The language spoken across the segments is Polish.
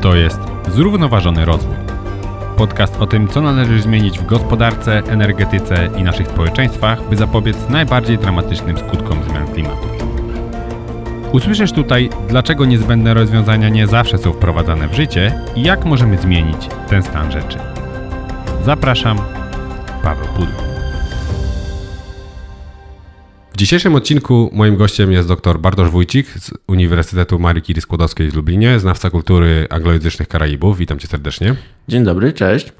To jest Zrównoważony Rozwój. Podcast o tym, co należy zmienić w gospodarce, energetyce i naszych społeczeństwach, by zapobiec najbardziej dramatycznym skutkom zmian klimatu. Usłyszysz tutaj, dlaczego niezbędne rozwiązania nie zawsze są wprowadzane w życie i jak możemy zmienić ten stan rzeczy. Zapraszam, Paweł Pudło. W dzisiejszym odcinku moim gościem jest dr Bartosz Wójcik z Uniwersytetu Marii Curie Skłodowskiej w Lublinie, znawca kultury anglojęzycznych Karaibów. Witam cię serdecznie. Dzień dobry, cześć.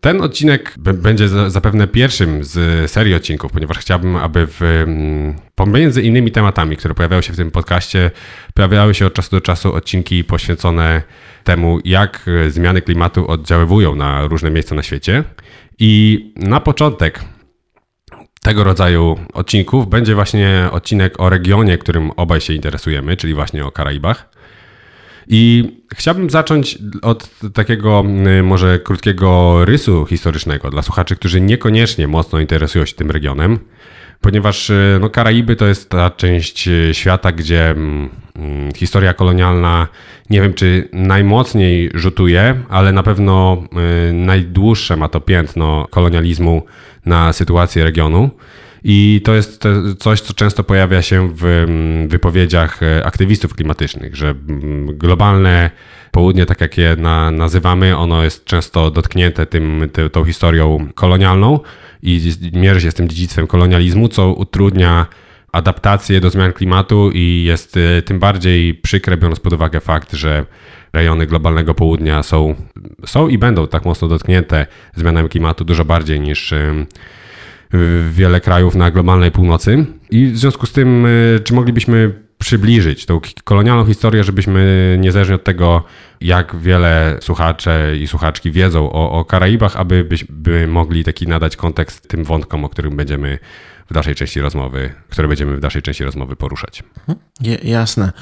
Ten odcinek będzie zapewne pierwszym z serii odcinków, ponieważ chciałbym, aby w, mm, pomiędzy innymi tematami, które pojawiały się w tym podcaście, pojawiały się od czasu do czasu odcinki poświęcone temu, jak zmiany klimatu oddziaływują na różne miejsca na świecie. I na początek tego rodzaju odcinków będzie właśnie odcinek o regionie, którym obaj się interesujemy, czyli właśnie o Karaibach. I chciałbym zacząć od takiego y, może krótkiego rysu historycznego dla słuchaczy, którzy niekoniecznie mocno interesują się tym regionem, ponieważ y, no, Karaiby to jest ta część y, świata, gdzie mm, mm, historia kolonialna nie wiem czy najmocniej rzutuje, ale na pewno najdłuższe ma to piętno kolonializmu na sytuację regionu. I to jest coś, co często pojawia się w mm, wypowiedziach e, aktywistów klimatycznych, że globalne południe, tak jak je na, nazywamy, ono jest często dotknięte tym, ty, tą historią kolonialną i mierzy się z tym dziedzictwem kolonializmu, co utrudnia adaptację do zmian klimatu i jest e, tym bardziej przykre, biorąc pod uwagę fakt, że rejony globalnego południa są, są i będą tak mocno dotknięte zmianami klimatu dużo bardziej niż wiele krajów na globalnej północy. I w związku z tym, y, czy moglibyśmy przybliżyć tą kolonialną historię, żebyśmy niezależnie od tego, jak wiele słuchacze i słuchaczki wiedzą o, o Karaibach, aby by mogli taki nadać kontekst tym wątkom, o którym będziemy w dalszej części rozmowy, które będziemy w dalszej części rozmowy poruszać. Mhm. jasne.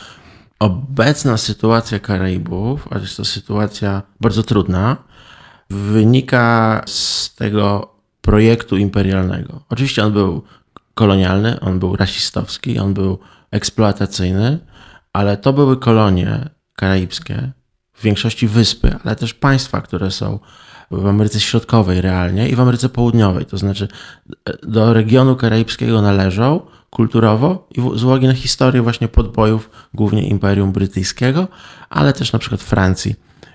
Obecna sytuacja Karaibów, a jest to sytuacja bardzo trudna, wynika z tego projektu imperialnego. Oczywiście on był kolonialny, on był rasistowski, on był eksploatacyjny, ale to były kolonie karaibskie, w większości wyspy, ale też państwa, które są w Ameryce Środkowej realnie i w Ameryce Południowej. To znaczy do regionu karaibskiego należą kulturowo i z uwagi na historię właśnie podbojów, głównie Imperium Brytyjskiego, ale też na przykład Francji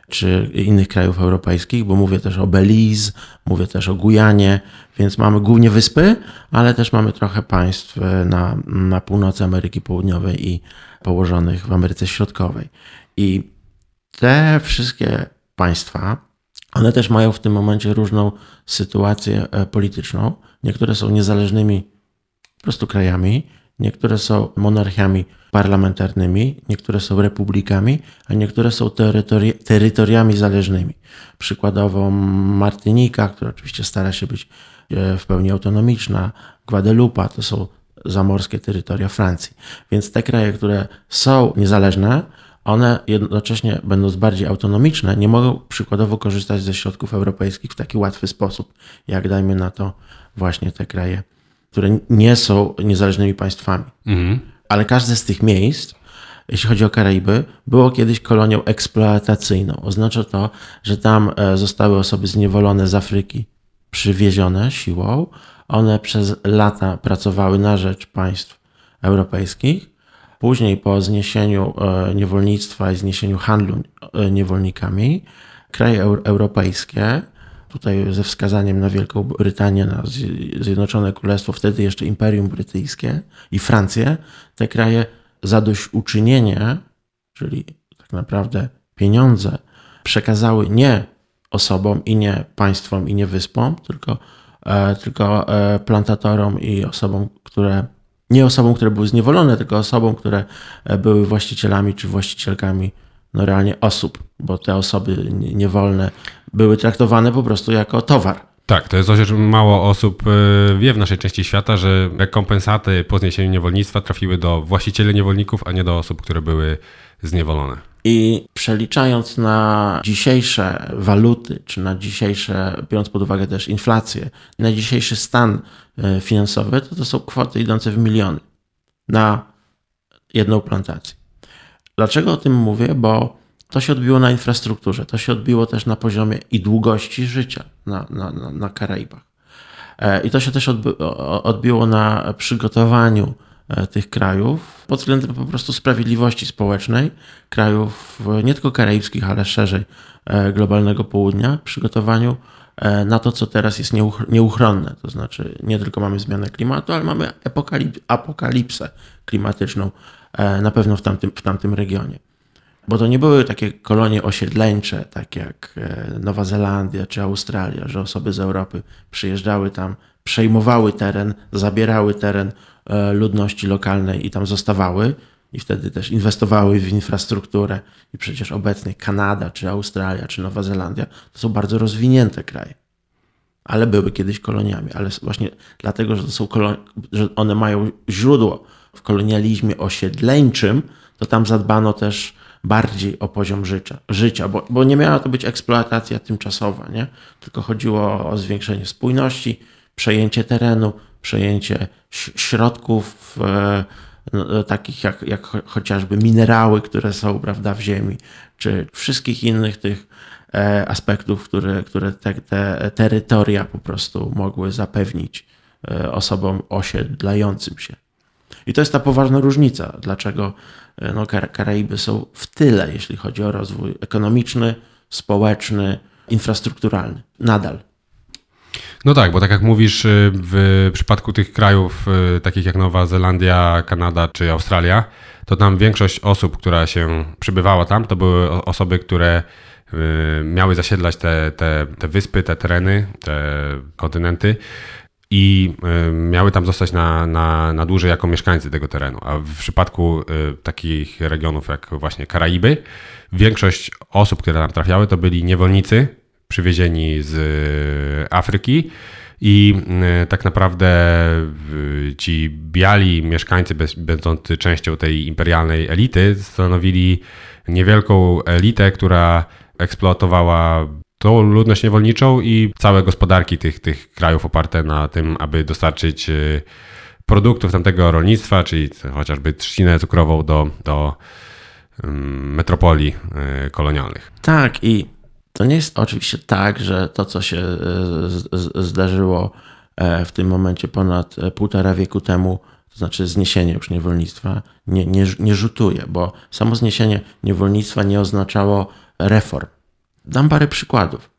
czy innych krajów europejskich, bo mówię też o Belize, mówię też o Gujanie, więc mamy głównie wyspy, ale też mamy trochę państw e, na, na północy Ameryki Południowej i położonych w Ameryce Środkowej. I te wszystkie państwa, one też mają w tym momencie różną sytuację e, polityczną. Niektóre są niezależnymi po prostu krajami, niektóre są monarchiami parlamentarnymi, niektóre są republikami, a niektóre są terytori terytoriami zależnymi. Przykładowo Martynika, która oczywiście stara się być e, w pełni autonomiczna, Guadalupe to są zamorskie terytoria Francji. Więc te kraje, które są niezależne, one jednocześnie będąc bardziej autonomiczne, nie mogą przykładowo korzystać ze środków europejskich w taki łatwy sposób, jak dajmy na to właśnie te kraje, które nie są niezależnymi państwami. Mhm ale każde z tych miejsc, jeśli chodzi o Karaiby, było kiedyś kolonią eksploatacyjną. Oznacza to, że tam e, zostały osoby zniewolone z Afryki, przywiezione siłą. One przez lata pracowały na rzecz państw europejskich. Później, po zniesieniu e, niewolnictwa i zniesieniu handlu e, niewolnikami, kraje europejskie, tutaj ze wskazaniem na Wielką Brytanię, na Zjednoczone Królestwo, wtedy jeszcze Imperium Brytyjskie i Francję, te kraje zadośćuczynienie, czyli tak naprawdę pieniądze, przekazały nie osobom i nie państwom i nie wyspom, tylko, e, tylko e, plantatorom i osobom, które nie osobom, które były zniewolone, tylko osobom, które e, były właścicielami czy właścicielkami no realnie osób, bo te osoby niewolne były traktowane po prostu jako towar. Tak, to jest coś, że mało osób e, wie w naszej części świata, że rekompensaty po zniesieniu niewolnictwa trafiły do właścicieli niewolników, a nie do osób, które były zniewolone. I przeliczając na dzisiejsze waluty, czy na dzisiejsze, biorąc pod uwagę też inflację, na dzisiejszy stan e, finansowy, to to są kwoty idące w miliony na jedną plantację. Dlaczego o tym mówię? Bo To się odbiło na infrastrukturze, to się odbiło też na poziomie i długości życia na, na, na, na Karaibach. E, I to się też odbiło na przygotowaniu e, tych krajów pod względem po prostu sprawiedliwości społecznej, krajów nie tylko karaibskich, ale szerzej globalnego południa, przygotowaniu na to, co teraz jest nieuchronne. To znaczy, nie tylko mamy zmianę klimatu, ale mamy apokalipsę klimatyczną na pewno w tamtym, w tamtym regionie. Bo to nie były takie kolonie osiedleńcze, tak jak e, Nowa Zelandia czy Australia, że osoby z Europy przyjeżdżały tam, przejmowały teren, zabierały teren e, ludności lokalnej i tam zostawały i wtedy też inwestowały w infrastrukturę. I przecież obecnie Kanada, czy Australia, czy Nowa Zelandia to są bardzo rozwinięte kraje. Ale były kiedyś koloniami, ale właśnie dlatego, że, to są kolon- że one mają źródło w kolonializmie osiedleńczym, to tam zadbano też bardziej o poziom życia, życia bo, bo nie miała to być eksploatacja tymczasowa, nie? tylko chodziło o zwiększenie spójności, przejęcie terenu, przejęcie środków e, no, takich jak, jak chociażby minerały, które są prawda, w ziemi, czy wszystkich innych tych e, aspektów, które, które te, te terytoria po prostu mogły zapewnić e, osobom osiedlającym się. I to jest ta poważna różnica, dlaczego e, no, Karaiby są w tyle, jeśli chodzi o rozwój ekonomiczny, społeczny, infrastrukturalny. Nadal. No tak, bo tak jak mówisz, y, w przypadku tych krajów y, takich jak Nowa Zelandia, Kanada czy Australia, to tam większość osób, która się przybywała tam, to były osoby, które y, miały zasiedlać te, te, te wyspy, te tereny, te kontynenty i y, miały tam zostać na, na, na dłużej jako mieszkańcy tego terenu. A w przypadku y, takich regionów jak właśnie Karaiby, większość osób, które tam trafiały, to byli niewolnicy przywiezieni z y, Afryki. I tak naprawdę ci biali mieszkańcy, będący częścią tej imperialnej elity, stanowili niewielką elitę, która eksploatowała tą ludność niewolniczą i całe gospodarki tych, tych krajów oparte na tym, aby dostarczyć y, produktów tamtego rolnictwa, czyli chociażby trzcinę cukrową do, do metropolii y, kolonialnych. Tak i to nie jest oczywiście tak, że to, co się y, zdarzyło e, w tym momencie ponad e, półtora wieku temu, to znaczy zniesienie już niewolnictwa, nie, nie, nie rzutuje, bo samo zniesienie niewolnictwa nie oznaczało reform. Dam parę przykładów.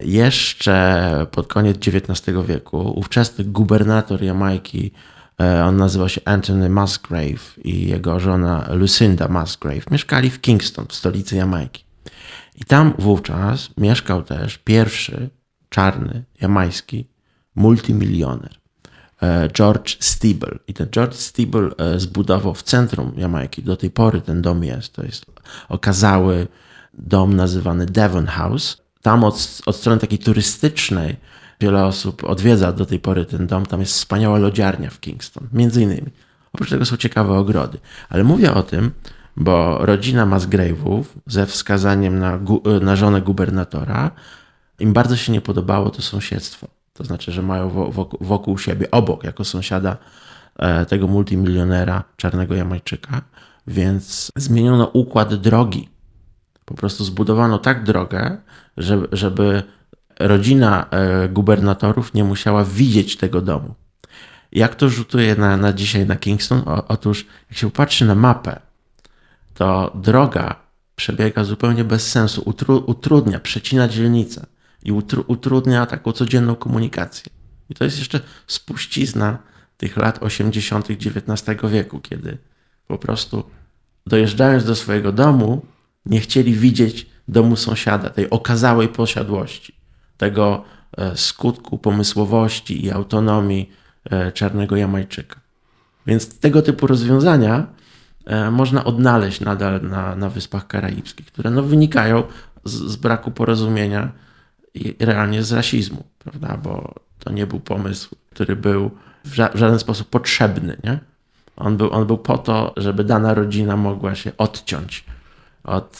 Jeszcze pod koniec XIX wieku ówczesny gubernator Jamajki, e, on nazywał się Anthony Musgrave i jego żona Lucinda Musgrave, mieszkali w Kingston, w stolicy Jamajki. I tam wówczas mieszkał też pierwszy czarny jamański multimilioner. E, George Steeble. I ten George Steeble e, zbudował w centrum Jamajki. Do tej pory ten dom jest. To jest okazały dom nazywany Devon House. Tam od, od strony takiej turystycznej wiele osób odwiedza do tej pory ten dom. Tam jest wspaniała lodziarnia w Kingston, między innymi. Oprócz tego są ciekawe ogrody. Ale mówię o tym, bo rodzina Musgrave'ów ze wskazaniem na, na żonę gubernatora im bardzo się nie podobało to sąsiedztwo. To znaczy, że mają wokół, wokół siebie, obok, jako sąsiada e, tego multimilionera, czarnego Jamajczyka, więc zmieniono układ drogi po prostu zbudowano tak drogę, żeby, rodzina e, gubernatorów nie musiała widzieć tego domu. Jak to rzutuje na, na dzisiaj na Kingston? O, otóż, jak się popatrzy na mapę, to droga przebiega zupełnie bez sensu, utru, utrudnia, przecina dzielnicę i utru, utrudnia taką codzienną komunikację. I to jest jeszcze spuścizna tych lat 80. XIX wieku, kiedy po prostu dojeżdżając do swojego domu, nie chcieli widzieć domu sąsiada, tej okazałej posiadłości, tego e, skutku pomysłowości i autonomii e, czarnego Jamajczyka. Więc tego typu rozwiązania e, można odnaleźć nadal na, na Wyspach Karaibskich, które no wynikają z, z braku porozumienia i realnie z rasizmu, prawda? bo to nie był pomysł, który był w, ża w żaden sposób potrzebny. Nie? On, był, on był po to, żeby dana rodzina mogła się odciąć od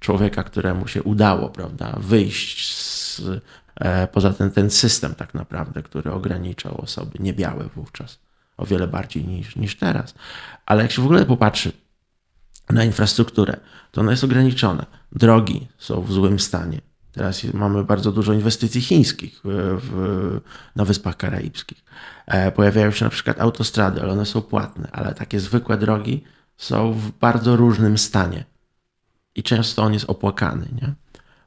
człowieka, któremu się udało, prawda, wyjść z, e, poza ten, ten system tak naprawdę, który ograniczał osoby niebiałe wówczas o wiele bardziej niż, niż teraz. Ale jak się w ogóle popatrzy na infrastrukturę, to ona jest ograniczona. Drogi są w złym stanie. Teraz mamy bardzo dużo inwestycji chińskich w, w, na Wyspach Karaibskich. E, pojawiają się na przykład autostrady, ale one są płatne, ale takie zwykłe drogi są w bardzo różnym stanie. I często on jest opłakany. Nie?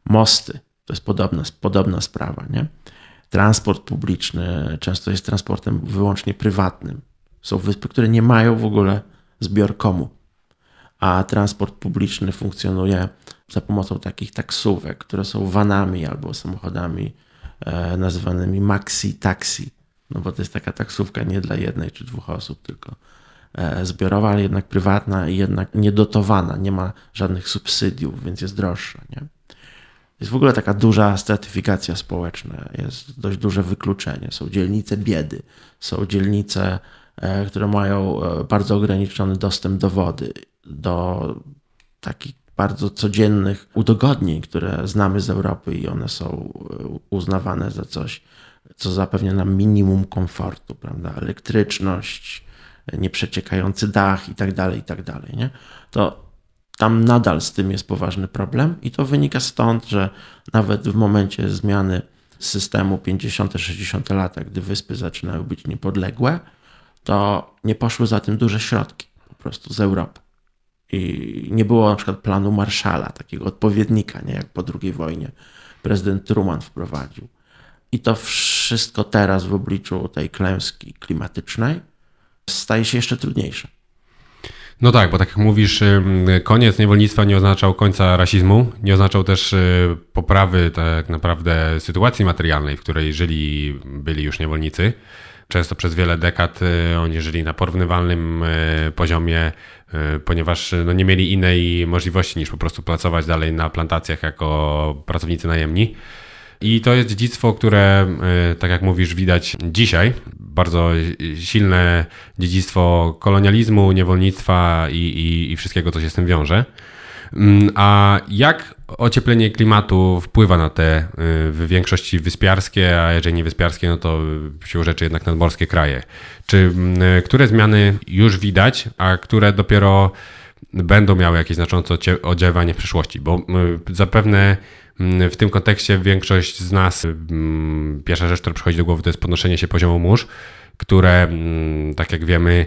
Mosty to jest podobna, podobna sprawa. Nie? Transport publiczny często jest transportem wyłącznie prywatnym. Są wyspy, które nie mają w ogóle zbiorkomu, a transport publiczny funkcjonuje za pomocą takich taksówek, które są vanami albo samochodami e, nazywanymi maxi taxi. No bo to jest taka taksówka nie dla jednej czy dwóch osób, tylko zbiorowa, ale jednak prywatna i jednak niedotowana. Nie ma żadnych subsydiów, więc jest droższa. Nie? Jest w ogóle taka duża stratyfikacja społeczna, jest dość duże wykluczenie. Są dzielnice biedy, są dzielnice, e, które mają e, bardzo ograniczony dostęp do wody, do takich bardzo codziennych udogodnień, które znamy z Europy i one są e, uznawane za coś, co zapewnia nam minimum komfortu, prawda? Elektryczność, nieprzeciekający dach i tak dalej, i tak dalej, nie? To tam nadal z tym jest poważny problem i to wynika stąd, że nawet w momencie zmiany systemu 50-60 lata, gdy wyspy zaczynały być niepodległe, to nie poszły za tym duże środki po prostu z Europy. I nie było na przykład planu Marszala, takiego odpowiednika, nie jak po II wojnie prezydent Truman wprowadził. I to wszystko teraz w obliczu tej klęski klimatycznej staje się jeszcze trudniejsze. No tak, bo tak jak mówisz, koniec niewolnictwa nie oznaczał końca rasizmu, nie oznaczał też y, poprawy tak naprawdę sytuacji materialnej, w której żyli byli już niewolnicy. Często przez wiele dekad y, oni żyli na porównywalnym y, poziomie, ponieważ no, nie mieli innej możliwości niż po prostu pracować dalej na plantacjach jako pracownicy najemni. I to jest dziedzictwo, które, tak jak mówisz, widać dzisiaj bardzo silne dziedzictwo kolonializmu, niewolnictwa i, i, i wszystkiego, co się z tym wiąże. Mm, a jak ocieplenie klimatu wpływa na te y, w większości wyspiarskie, a jeżeli nie wyspiarskie, no to siłą rzeczy jednak nadmorskie kraje? Czy mm, które zmiany już widać, a które dopiero będą miały jakieś znaczące oddziaływanie w przyszłości? Bo zapewne w tym kontekście większość z nas, pierwsza rzecz, która przychodzi do głowy, to jest podnoszenie się poziomu mórz, które, tak jak wiemy,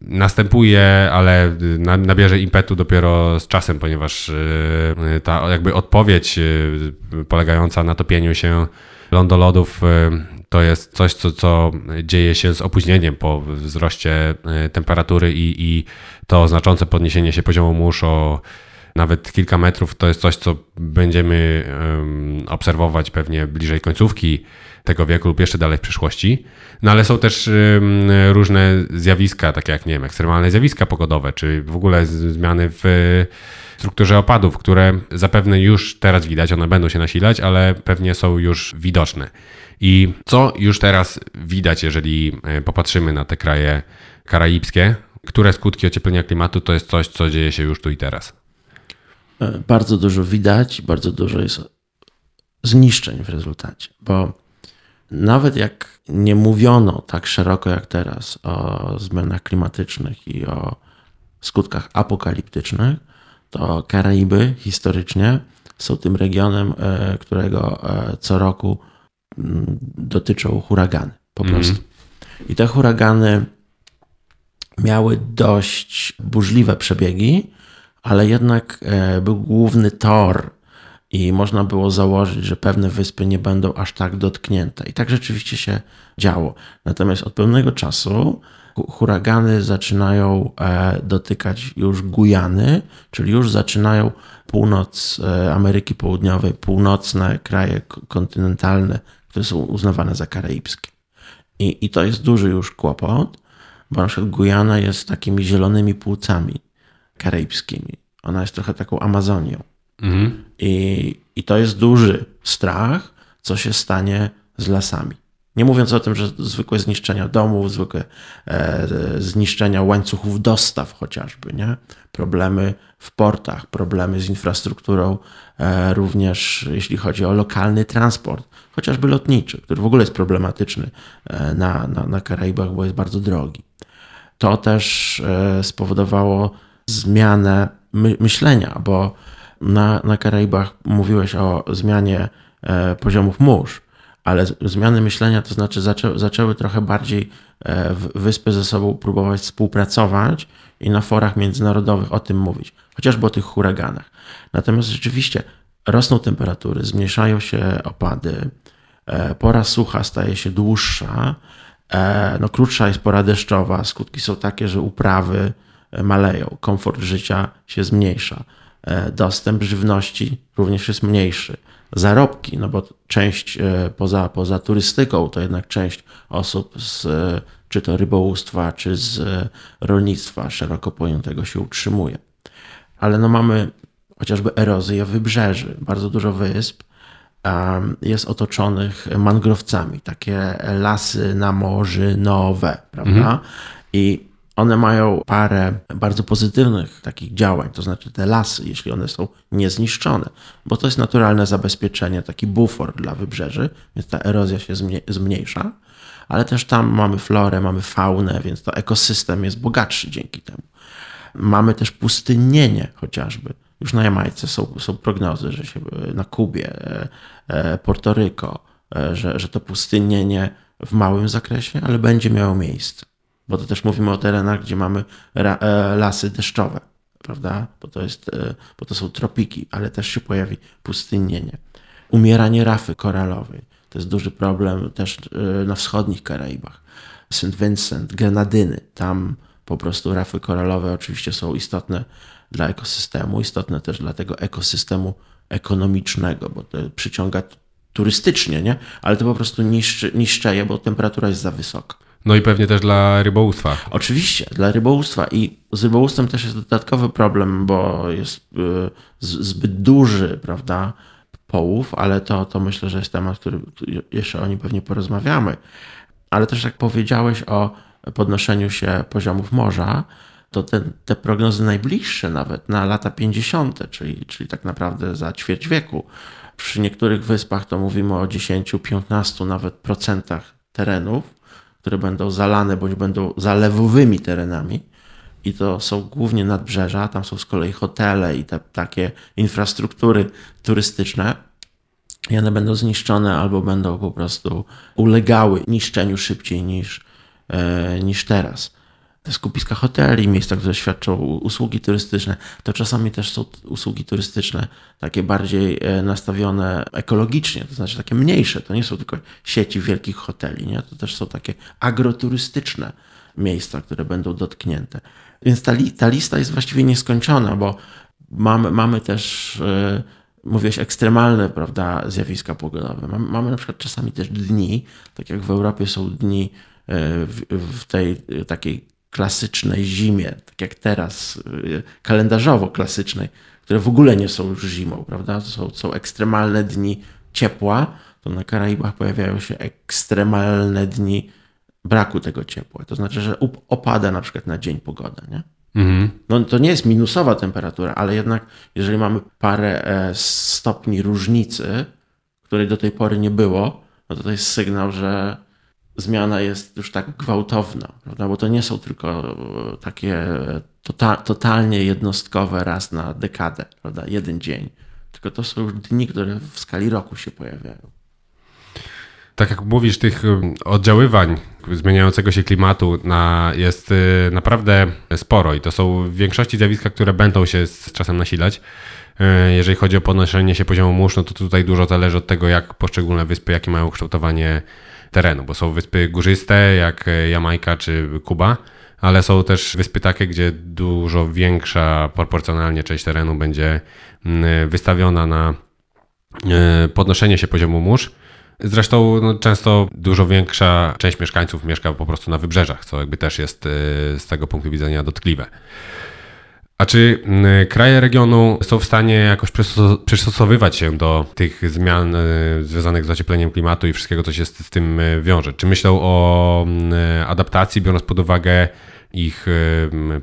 następuje, ale nabierze impetu dopiero z czasem, ponieważ y, ta jakby odpowiedź y, polegająca na topieniu się lądolodów y, to jest coś, co, co dzieje się z opóźnieniem po wzroście temperatury i, i to znaczące podniesienie się poziomu mórz o nawet kilka metrów to jest coś, co będziemy obserwować pewnie bliżej końcówki tego wieku lub jeszcze dalej w przyszłości. No ale są też różne zjawiska, takie jak, nie wiem, ekstremalne zjawiska pogodowe, czy w ogóle zmiany w strukturze opadów, które zapewne już teraz widać, one będą się nasilać, ale pewnie są już widoczne. I co już teraz widać, jeżeli e, popatrzymy na te kraje karaibskie, które skutki ocieplenia klimatu to jest coś, co dzieje się już tu i teraz? E, bardzo dużo widać, bardzo dużo jest zniszczeń w rezultacie, bo nawet jak nie mówiono tak szeroko jak teraz o zmianach klimatycznych i o skutkach apokaliptycznych, to Karaiby historycznie są tym regionem, e, którego e, co roku mm, dotyczą huragany. Po mhm. prostu. I te huragany miały dość burzliwe przebiegi, ale jednak e, był główny tor i można było założyć, że pewne wyspy nie będą aż tak dotknięte. I tak rzeczywiście się działo. Natomiast od pewnego czasu huragany zaczynają e, dotykać już Gujany, czyli już zaczynają północ e, Ameryki Południowej, północne kraje kontynentalne, które są uznawane za karaibskie. I, I to jest duży już kłopot, bo na przykład Gujana jest takimi zielonymi płucami karaibskimi. Ona jest trochę taką Amazonią. Mhm. I, I to jest duży strach, co się stanie z lasami. Nie mówiąc o tym, że zwykłe zniszczenia domów, zwykłe e, zniszczenia łańcuchów dostaw chociażby, nie? problemy w portach, problemy z infrastrukturą, e, również jeśli chodzi o lokalny transport, chociażby lotniczy, który w ogóle jest problematyczny e, na, na, na Karaibach, bo jest bardzo drogi. To też e, spowodowało zmianę my myślenia, bo na, na Karaibach mówiłeś o zmianie e, poziomów mórz, ale zmiany myślenia to znaczy zaczę, zaczęły trochę bardziej e, wyspy ze sobą próbować współpracować i na forach międzynarodowych o tym mówić, chociażby o tych huraganach. Natomiast rzeczywiście rosną temperatury, zmniejszają się opady, e, pora sucha staje się dłuższa, e, no krótsza jest pora deszczowa, skutki są takie, że uprawy maleją, komfort życia się zmniejsza, dostęp żywności również jest mniejszy. Zarobki, no bo część poza, poza turystyką to jednak część osób z czy to rybołówstwa, czy z rolnictwa szeroko pojętego się utrzymuje. Ale no mamy chociażby erozję wybrzeży. Bardzo dużo wysp jest otoczonych mangrowcami, takie lasy na morzu nowe, prawda? Mhm. I one mają parę bardzo pozytywnych takich działań, to znaczy te lasy, jeśli one są niezniszczone, bo to jest naturalne zabezpieczenie, taki bufor dla wybrzeży, więc ta erozja się zmniejsza, ale też tam mamy florę, mamy faunę, więc to ekosystem jest bogatszy dzięki temu. Mamy też pustynienie chociażby. Już na Jamajce są, są prognozy, że się na Kubie, e, e, Portoryko, e, że, że to pustynienie w małym zakresie, ale będzie miało miejsce. Bo to też mówimy o terenach, gdzie mamy lasy deszczowe, prawda? Bo to, jest, bo to są tropiki, ale też się pojawi pustynienie. Umieranie rafy koralowej to jest duży problem też na wschodnich Karaibach. St. Vincent, Grenadyny, tam po prostu rafy koralowe oczywiście są istotne dla ekosystemu, istotne też dla tego ekosystemu ekonomicznego, bo to przyciąga turystycznie, nie? ale to po prostu niszczy, niszczeje, bo temperatura jest za wysoka. No i pewnie też dla rybołówstwa. Oczywiście, dla rybołówstwa i z rybołówstwem też jest dodatkowy problem, bo jest y, zbyt duży, prawda, połów, ale to, to myślę, że jest temat, który jeszcze o nim pewnie porozmawiamy. Ale też jak powiedziałeś o podnoszeniu się poziomów morza, to te, te prognozy najbliższe nawet na lata 50., czyli, czyli tak naprawdę za ćwierć wieku, przy niektórych wyspach to mówimy o 10, 15 nawet procentach terenów, które będą zalane bądź będą zalewowymi terenami. I to są głównie nadbrzeża, tam są z kolei hotele i te takie infrastruktury turystyczne. I one będą zniszczone albo będą po prostu ulegały niszczeniu szybciej niż, e, niż teraz te skupiska hoteli, miejsca, które świadczą usługi turystyczne, to czasami też są usługi turystyczne takie bardziej e, nastawione ekologicznie, to znaczy takie mniejsze. To nie są tylko sieci wielkich hoteli, nie? to też są takie agroturystyczne miejsca, które będą dotknięte. Więc ta, li, ta lista jest właściwie nieskończona, bo mamy, mamy też, yy, mówiłeś, ekstremalne prawda, zjawiska pogodowe. Mamy, mamy na przykład czasami też dni, tak jak w Europie są dni e, w, w tej takiej klasycznej zimie, tak jak teraz, y, kalendarzowo klasycznej, które w ogóle nie są już zimą, prawda? Są, są ekstremalne dni ciepła, to na Karaibach pojawiają się ekstremalne dni braku tego ciepła. To znaczy, że opada na przykład na dzień pogoda, nie? Mhm. No to nie jest minusowa temperatura, ale jednak jeżeli mamy parę e, stopni różnicy, której do tej pory nie było, no to to jest sygnał, że zmiana jest już tak gwałtowna, prawda? bo to nie są tylko e, takie tota, totalnie jednostkowe raz na dekadę, prawda? jeden dzień, tylko to są już dni, które w skali roku się pojawiają. Tak jak mówisz, tych e, oddziaływań zmieniającego się klimatu na, jest e, naprawdę sporo i to są w większości zjawiska, które będą się z czasem nasilać. Jeżeli chodzi o podnoszenie się poziomu mórz, no to tutaj dużo zależy od tego, jak poszczególne wyspy, jakie mają kształtowanie terenu, bo są wyspy górzyste jak e, Jamajka czy Kuba, ale są też wyspy takie, gdzie dużo większa proporcjonalnie część terenu będzie mm, wystawiona na e, podnoszenie się poziomu mórz. Zresztą no, często dużo większa część mieszkańców mieszka po prostu na wybrzeżach, co jakby też jest e, z tego punktu widzenia dotkliwe. A czy mm, kraje regionu są w stanie jakoś przystosowywać się do tych zmian y, związanych z ociepleniem klimatu i wszystkiego, co się z, tym y, wiąże? Czy myślą o mm, adaptacji, biorąc pod uwagę ich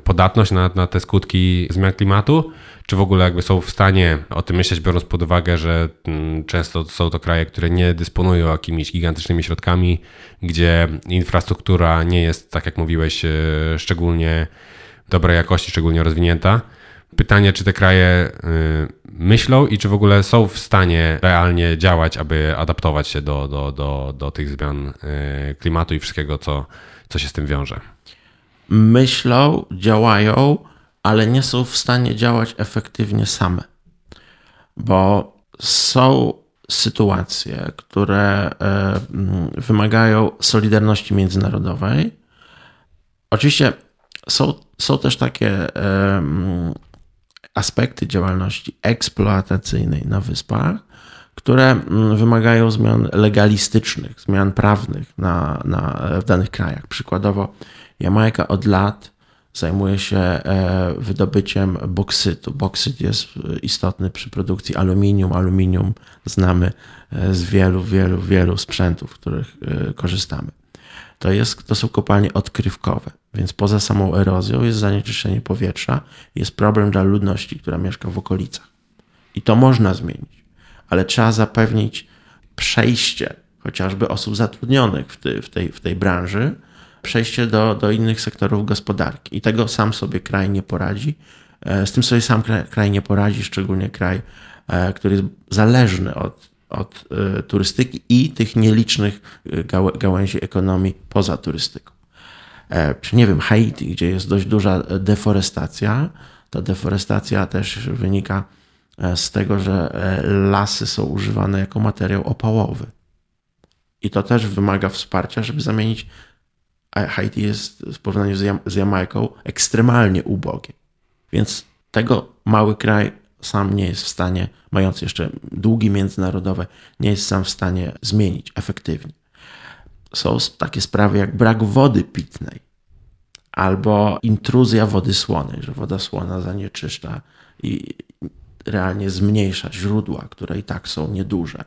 podatność na, na te skutki zmian klimatu? Czy w ogóle jakby są w stanie o tym myśleć, biorąc pod uwagę, że mm, często są to kraje, które nie dysponują jakimiś gigantycznymi środkami, gdzie infrastruktura nie jest, tak jak mówiłeś, szczególnie dobrej jakości, szczególnie rozwinięta. Pytanie, czy te kraje myślą i czy w ogóle są w stanie realnie działać, aby adaptować się do, do, do, do tych zmian klimatu i wszystkiego, co, co się z tym wiąże. Myślą, działają, ale nie są w stanie działać efektywnie same. Bo są sytuacje, które e, mm, wymagają solidarności międzynarodowej. Oczywiście są, są też takie aspekty działalności eksploatacyjnej na wyspach, które mm, wymagają zmian legalistycznych, zmian prawnych na, na, w danych krajach. Przykładowo, Jamajka od lat zajmuje się e, wydobyciem boksytu. Boksyt jest istotny przy produkcji aluminium. Aluminium znamy e, z wielu, wielu, wielu sprzętów, których e, korzystamy. To, jest, to są kopalnie odkrywkowe, więc poza samą erozją jest zanieczyszczenie powietrza, jest problem dla ludności, która mieszka w okolicach. I to można zmienić, ale trzeba zapewnić przejście chociażby osób zatrudnionych w, ty, w, tej, w tej branży, przejście do, do innych sektorów gospodarki. I tego sam sobie kraj nie poradzi. E, z tym sobie sam kraj, kraj nie poradzi, szczególnie kraj, e, który jest zależny od, od e, turystyki i tych nielicznych gałęzi ekonomii poza turystyką. Czy nie wiem, Haiti, gdzie jest dość duża deforestacja, ta deforestacja też wynika z tego, że lasy są używane jako materiał opałowy. I to też wymaga wsparcia, żeby zamienić Haiti jest w porównaniu z, z Jamajką ekstremalnie ubogie. Więc tego mały kraj sam nie jest w stanie, mając jeszcze długi międzynarodowe, nie jest sam w stanie zmienić efektywnie. Są takie sprawy jak brak wody pitnej albo intruzja wody słonej, że woda słona zanieczyszcza i realnie zmniejsza źródła, które i tak są nieduże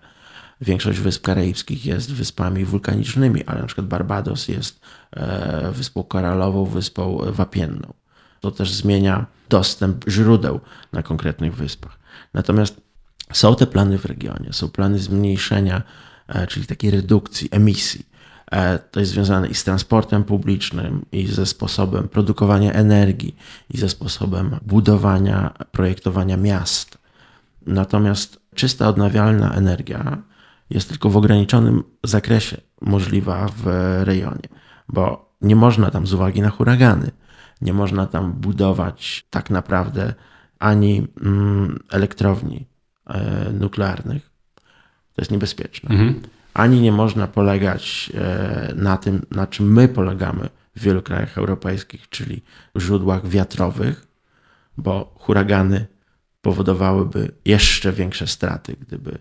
Większość wysp karaibskich jest wyspami wulkanicznymi, ale na przykład Barbados jest e, wyspą koralową, wyspą wapienną. To też zmienia dostęp źródeł na konkretnych wyspach. Natomiast są te plany w regionie, są plany zmniejszenia, e, czyli takiej redukcji emisji. E, to jest związane i z transportem publicznym, i ze sposobem produkowania energii, i ze sposobem budowania, projektowania miast. Natomiast czysta odnawialna energia jest tylko w ograniczonym zakresie możliwa w rejonie, bo nie można tam z uwagi na huragany, nie można tam budować tak naprawdę ani mm, elektrowni e, nuklearnych. To jest niebezpieczne. Mhm. Ani nie można polegać e, na tym, na czym my polegamy w wielu krajach europejskich, czyli w źródłach wiatrowych, bo huragany powodowałyby jeszcze większe straty, gdyby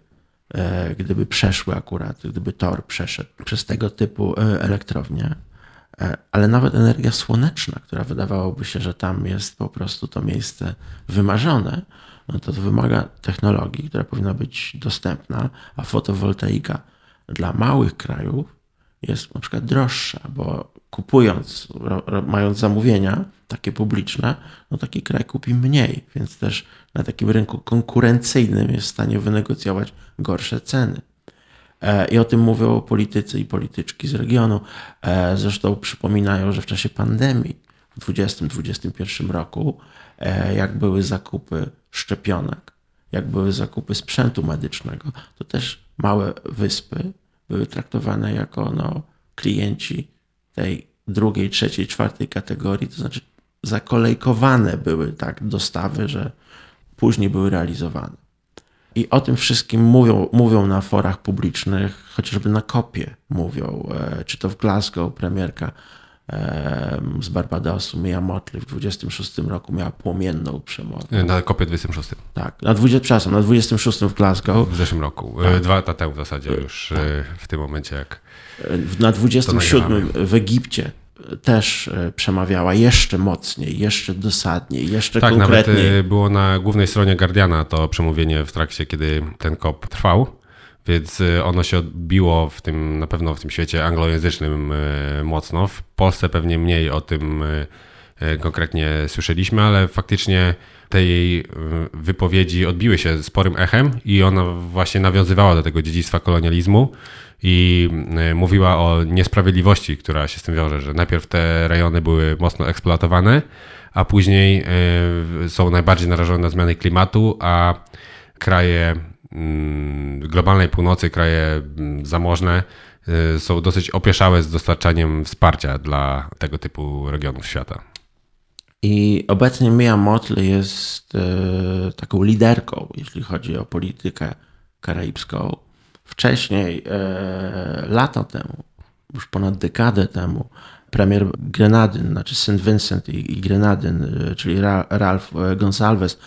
E, gdyby przeszły akurat, gdyby tor przeszedł przez tego typu elektrownię. E, ale nawet energia słoneczna, która wydawałoby się, że tam jest po prostu to miejsce wymarzone, no to, wymaga technologii, która powinna być dostępna, a fotowoltaika dla małych krajów jest na przykład droższa, bo kupując, mając zamówienia takie publiczne, no taki kraj kupi mniej, więc też na takim rynku konkurencyjnym jest w stanie wynegocjować gorsze ceny. E, I o tym mówią politycy i polityczki z regionu. E, zresztą przypominają, że w czasie pandemii w 2020-2021 roku, e, jak były zakupy szczepionek, jak były zakupy sprzętu medycznego, to też małe wyspy były traktowane jako no, klienci tej drugiej, trzeciej, czwartej kategorii, to znaczy zakolejkowane były tak dostawy, że później były realizowane. I o tym wszystkim mówią, mówią na forach publicznych, chociażby na kopie mówią, e, czy to w Glasgow premierka z Barbadosu, Mia Motley w 26 roku miała płomienną przemoc. Na kopie 26. Tak, na 20, przepraszam, na 26 w Glasgow. W zeszłym roku, tak. dwa lata temu w zasadzie już tak. w tym momencie jak Na 27 w Egipcie też przemawiała jeszcze mocniej, jeszcze dosadniej, jeszcze tak, konkretniej. Tak, nawet było na głównej stronie Guardiana to przemówienie w trakcie, kiedy ten kop trwał. Więc y, ono się odbiło w tym, na pewno w tym świecie anglojęzycznym mocno. W Polsce pewnie mniej o tym konkretnie słyszeliśmy, ale faktycznie te jej wypowiedzi odbiły się sporym echem i ona właśnie nawiązywała do tego dziedzictwa kolonializmu i mówiła o niesprawiedliwości, która się z tym wiąże, że najpierw te rejony były mocno eksploatowane, a później są najbardziej narażone na zmiany klimatu, a kraje mm, globalnej północy, kraje mm, zamożne są dosyć opieszałe z dostarczaniem wsparcia dla tego typu regionów świata. I obecnie Mia Motley jest e, taką liderką, jeśli chodzi o politykę karaibską. Wcześniej, e, lata temu, już ponad dekadę temu, premier Grenadyn, znaczy St. Vincent i, i Grenadyn, e, czyli Ra, Ralph Gonsalves,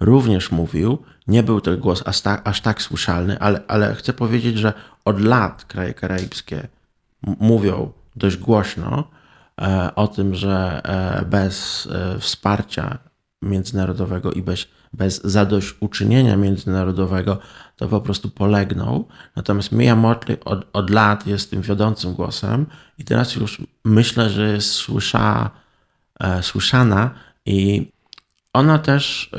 również mówił, nie był to głos aż tak, aż tak słyszalny, ale, ale chcę powiedzieć, że od lat kraje karaibskie mówią dość głośno, E, o tym, że e, bez e, wsparcia międzynarodowego i bez, bez zadośćuczynienia międzynarodowego to po prostu polegną. Natomiast Mia Motley od, od lat jest tym wiodącym głosem i teraz już myślę, że jest słysza, słyszana i ona też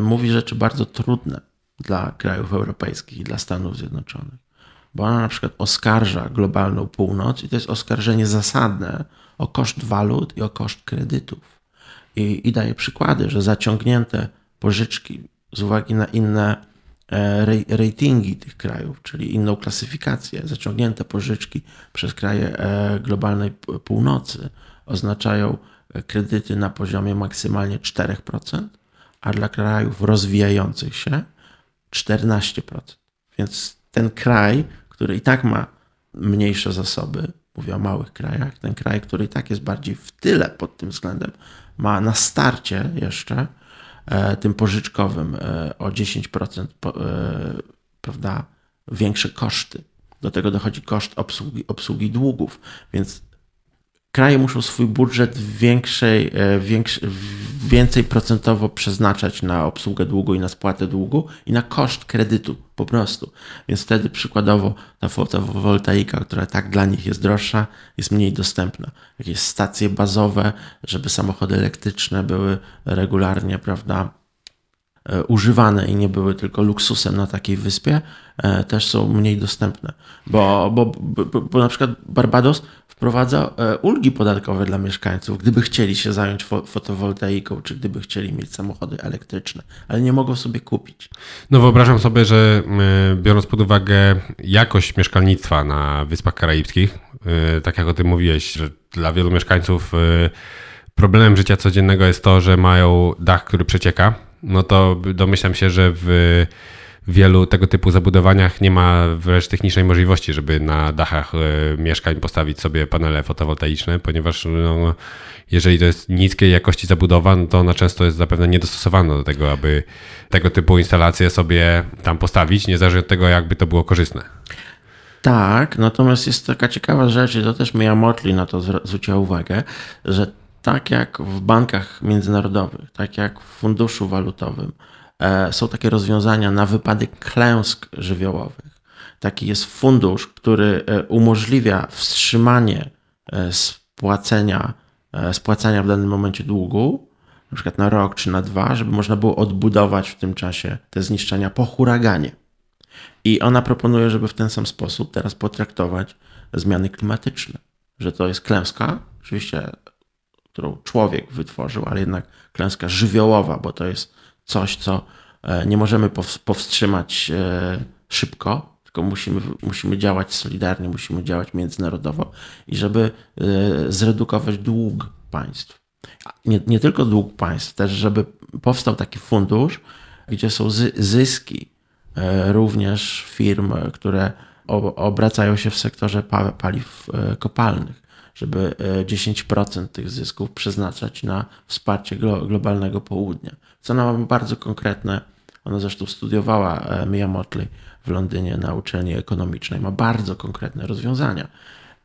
mówi rzeczy bardzo trudne dla krajów europejskich i dla Stanów Zjednoczonych. Bo ona na przykład oskarża globalną północ i to jest oskarżenie zasadne, o koszt walut i o koszt kredytów. I, i daje przykłady, że zaciągnięte pożyczki z uwagi na inne e, ratingi tych krajów, czyli inną klasyfikację, zaciągnięte pożyczki przez kraje e, globalnej północy oznaczają e, kredyty na poziomie maksymalnie 4%, a dla krajów rozwijających się 14%. Więc ten kraj, który i tak ma mniejsze zasoby, mówię o małych krajach, ten kraj, który i tak jest bardziej w tyle pod tym względem, ma na starcie jeszcze e, tym pożyczkowym e, o 10% e, prawda, większe koszty. Do tego dochodzi koszt obsługi, obsługi długów, więc kraje muszą swój budżet większej, e, większy, więcej procentowo przeznaczać na obsługę długu i na spłatę długu i na koszt kredytu po prostu. Więc wtedy przykładowo ta fotowoltaika, która tak dla nich jest droższa, jest mniej dostępna. Jakieś stacje bazowe, żeby samochody elektryczne były regularnie, prawda, używane i nie były tylko luksusem na takiej wyspie, e, też są mniej dostępne. Bo, bo, bo, bo na przykład Barbados wprowadza e, ulgi podatkowe dla mieszkańców, gdyby chcieli się zająć fotowoltaiką, czy gdyby chcieli mieć samochody elektryczne, ale nie mogą sobie kupić. No wyobrażam sobie, że e, biorąc pod uwagę jakość mieszkalnictwa na Wyspach Karaibskich, e, tak jak o tym mówiłeś, że dla wielu mieszkańców problemem życia codziennego jest to, że mają dach, który przecieka, no to domyślam się, że w wielu tego typu zabudowaniach nie ma wręcz technicznej możliwości, żeby na dachach e, mieszkań postawić sobie panele fotowoltaiczne, ponieważ no, jeżeli to jest niskiej jakości zabudowa, no to ona często jest zapewne niedostosowana do tego, aby tego typu instalacje sobie tam postawić, niezależnie od tego, jakby to było korzystne. Tak, natomiast jest taka ciekawa rzecz, i to też Mia Motley na to zwróciła uwagę, że tak jak w bankach międzynarodowych, tak jak w funduszu walutowym, E, są takie rozwiązania na wypadek klęsk żywiołowych. Taki jest fundusz, który e, umożliwia wstrzymanie e, spłacenia, spłacania w danym momencie długu, na przykład na rok czy na dwa, żeby można było odbudować w tym czasie te zniszczenia po huraganie. I ona proponuje, żeby w ten sam sposób teraz potraktować zmiany klimatyczne, że to jest klęska, oczywiście, którą człowiek wytworzył, ale jednak klęska żywiołowa, bo to jest coś, co e, nie możemy powstrzymać e, szybko, tylko musimy, musimy działać solidarnie, musimy działać międzynarodowo i żeby e, zredukować dług państw. Nie, nie tylko dług państw, też żeby powstał taki fundusz, gdzie są zyski również firm, które obracają się w sektorze paliw kopalnych żeby 10% e, tych zysków przeznaczać na wsparcie globalnego południa. Co ona ma bardzo konkretne, ona zresztą studiowała e, Mia Motley w Londynie na uczelni ekonomicznej, ma bardzo konkretne rozwiązania.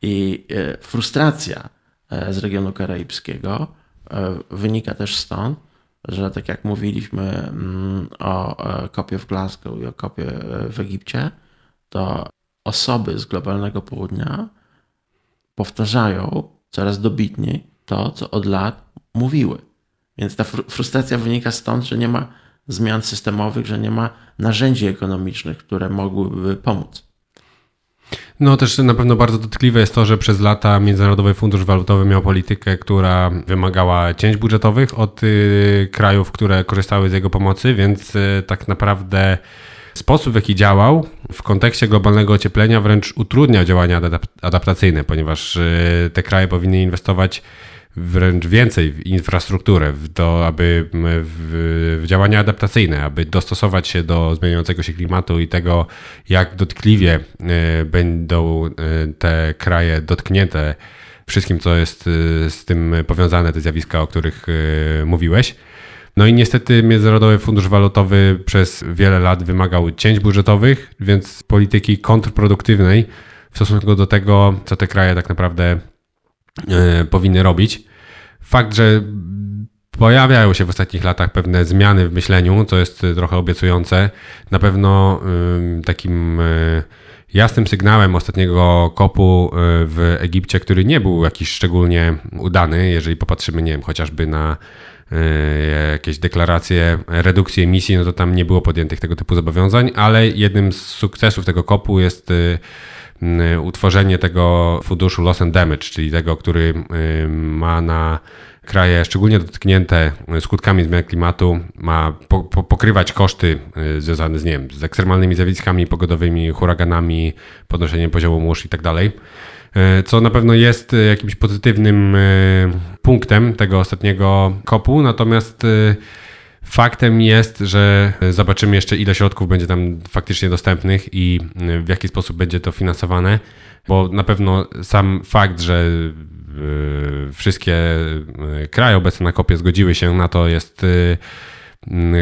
I e, frustracja z regionu karaibskiego wynika też stąd, że tak jak mówiliśmy mm, o kopie w Glasgow i o kopie w Egipcie, to osoby z globalnego południa powtarzają coraz dobitniej to, co od lat mówiły. Więc ta frustracja wynika stąd, że nie ma zmian systemowych, że nie ma narzędzi ekonomicznych, które mogłyby pomóc. No też na pewno bardzo dotkliwe jest to, że przez lata Międzynarodowy Fundusz Walutowy miał politykę, która wymagała cięć budżetowych od y, krajów, które korzystały z jego pomocy, więc y, tak naprawdę sposób, w jaki działał w kontekście globalnego ocieplenia wręcz utrudniał działania adaptacyjne, ponieważ y, te kraje powinny inwestować wręcz więcej w infrastrukturę, w, aby w, w, działania adaptacyjne, aby dostosować się do zmieniającego się klimatu i tego, jak dotkliwie y, będą y, te kraje dotknięte wszystkim, co jest z tym powiązane, te zjawiska, o których mówiłeś. No i niestety Międzynarodowy Fundusz Walutowy przez wiele lat wymagał cięć budżetowych, więc polityki kontrproduktywnej w stosunku do tego, co te kraje tak naprawdę e, powinny robić. Fakt, że pojawiają się w ostatnich latach pewne zmiany w myśleniu, co jest trochę obiecujące. Na pewno takim e, jasnym sygnałem ostatniego kopu e, w Egipcie, który nie był jakiś szczególnie udany, jeżeli popatrzymy, nie wiem, chociażby na jakieś deklaracje redukcji emisji, no to tam nie było podjętych tego typu zobowiązań, ale jednym z sukcesów tego kopu jest e, utworzenie tego funduszu loss and damage, czyli tego, który ma na kraje szczególnie dotknięte skutkami zmian klimatu, ma po, po, pokrywać koszty związane z, nie wiem, z ekstremalnymi zjawiskami pogodowymi, huraganami, podnoszeniem poziomu mórz i tak dalej. E, co na pewno jest e, jakimś pozytywnym e, punktem tego ostatniego kopu, natomiast Faktem jest, że zobaczymy jeszcze, ile środków będzie tam faktycznie dostępnych i w jaki sposób będzie to finansowane, bo na pewno sam fakt, że wszystkie kraje obecne na kopie zgodziły się na to, jest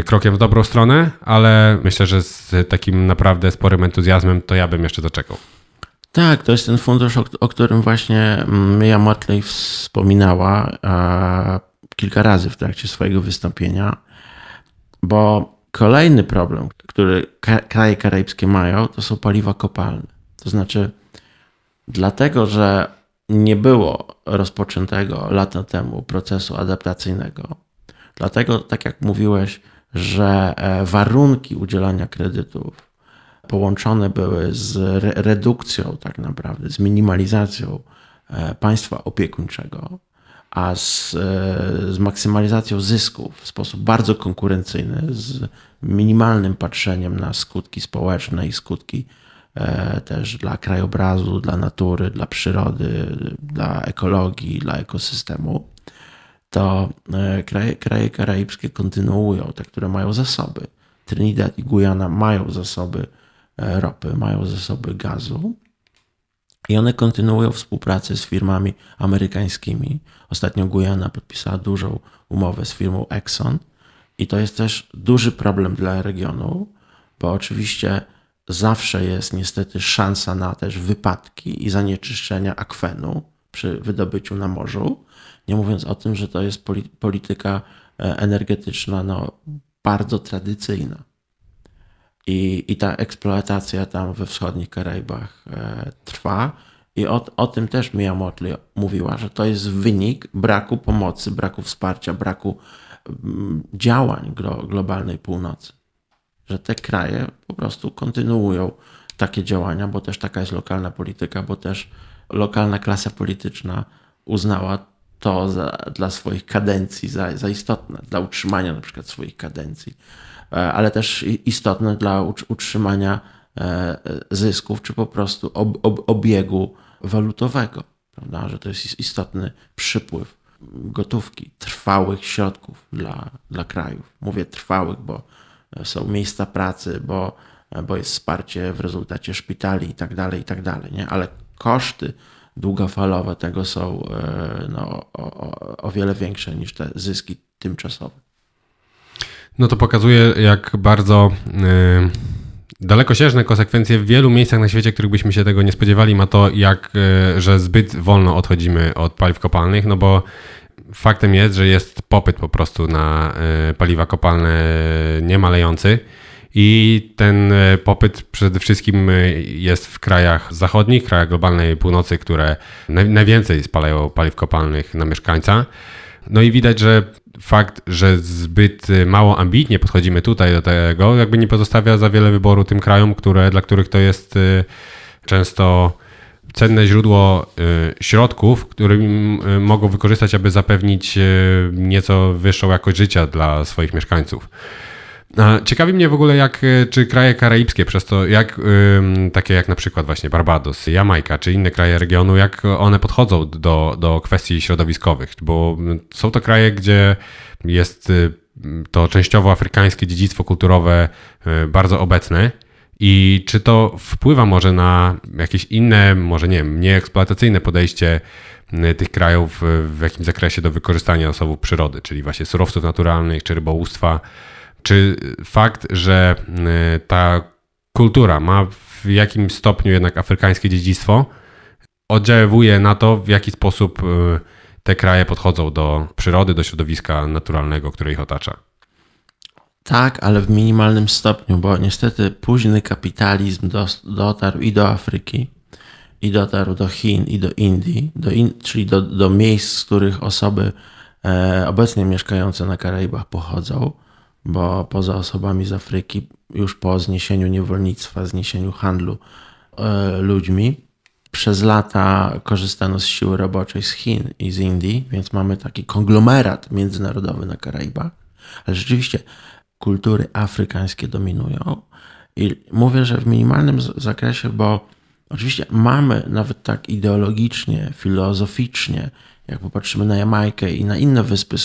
krokiem w dobrą stronę, ale myślę, że z takim naprawdę sporym entuzjazmem to ja bym jeszcze zaczekał. Tak, to jest ten fundusz, o, o którym właśnie Mia Motley wspominała kilka razy w trakcie swojego wystąpienia, bo kolejny problem, który kraje karaibskie mają, to są paliwa kopalne. To znaczy, dlatego, że nie było rozpoczętego lata temu procesu adaptacyjnego, dlatego, tak jak mówiłeś, że e, warunki udzielania kredytów połączone były z redukcją, tak naprawdę, z minimalizacją e, państwa opiekuńczego, a z, e, z maksymalizacją zysków w sposób bardzo konkurencyjny, z minimalnym patrzeniem na skutki społeczne i skutki e, też dla krajobrazu, dla natury, dla przyrody, dla ekologii, dla ekosystemu, to kraje, kraje karaibskie kontynuują, te, które mają zasoby. Trinidad i Guyana mają zasoby ropy, mają zasoby gazu i one kontynuują współpracę z firmami amerykańskimi. Ostatnio Guyana podpisała dużą umowę z firmą Exxon i to jest też duży problem dla regionu, bo oczywiście zawsze jest niestety szansa na też wypadki i zanieczyszczenia akwenu przy wydobyciu na morzu. Nie mówiąc o tym, że to jest polityka e, energetyczna no, bardzo tradycyjna. I, i ta eksploatacja tam we wschodnich Karaibach e, trwa. I o, o tym też Mia Motley mówiła, że to jest wynik braku pomocy, braku wsparcia, braku mm, działań glo, globalnej północy. Że te kraje po prostu kontynuują takie działania, bo też taka jest lokalna polityka, bo też lokalna klasa polityczna uznała to za, dla swoich kadencji za, za istotne, dla utrzymania na przykład swoich kadencji. E, ale też istotne dla utrzymania e, zysków, czy po prostu obiegu walutowego, prawda? że to jest istotny przypływ gotówki, trwałych środków dla, dla krajów. Mówię trwałych, bo są miejsca pracy, bo, bo jest wsparcie w rezultacie szpitali i tak dalej, i tak dalej, nie? ale koszty długofalowe tego są e, no, o, o wiele większe niż te zyski tymczasowe. No to pokazuje, jak bardzo yy, dalekosiężne konsekwencje w wielu miejscach na świecie, których byśmy się tego nie spodziewali, ma to, jak, yy, że zbyt wolno odchodzimy od paliw kopalnych, no bo faktem jest, że jest popyt po prostu na yy, paliwa kopalne niemalejący. I ten popyt przede wszystkim jest w krajach zachodnich, krajach globalnej północy, które najwięcej spalają paliw kopalnych na mieszkańca. No i widać, że fakt, że zbyt y, mało ambitnie podchodzimy tutaj do tego, jakby nie pozostawia za wiele wyboru tym krajom, które, dla których to jest y, często cenne źródło y, środków, które mogą wykorzystać, aby zapewnić nieco wyższą jakość życia dla swoich mieszkańców. Ciekawi mnie w ogóle, jak, czy kraje karaibskie, przez to, jak takie jak na przykład właśnie Barbados, Jamajka, czy inne kraje regionu, jak one podchodzą do, do kwestii środowiskowych, bo są to kraje, gdzie jest to częściowo afrykańskie dziedzictwo kulturowe bardzo obecne i czy to wpływa może na jakieś inne, może nie wiem, nieeksploatacyjne podejście y, tych krajów w jakimś zakresie do wykorzystania zasobów przyrody, czyli właśnie surowców naturalnych czy rybołówstwa? Czy fakt, że y, ta kultura ma w jakimś stopniu jednak afrykańskie dziedzictwo, oddziaływuje na to, w jaki sposób y, te kraje podchodzą do przyrody, do środowiska naturalnego, które ich otacza? Tak, ale w minimalnym stopniu, bo niestety późny kapitalizm dotarł i do Afryki, i dotarł do Chin, i do Indii, do in, czyli do, do miejsc, z których osoby e, obecnie mieszkające na Karaibach pochodzą, bo poza osobami z Afryki, już po zniesieniu niewolnictwa, zniesieniu handlu e, ludźmi, przez lata korzystano z siły roboczej z Chin i z Indii, więc mamy taki konglomerat międzynarodowy na Karaibach. Ale rzeczywiście kultury afrykańskie dominują. I mówię, że w minimalnym zakresie, bo oczywiście mamy nawet tak ideologicznie, filozoficznie, jak popatrzymy na Jamajkę i na inne wyspy,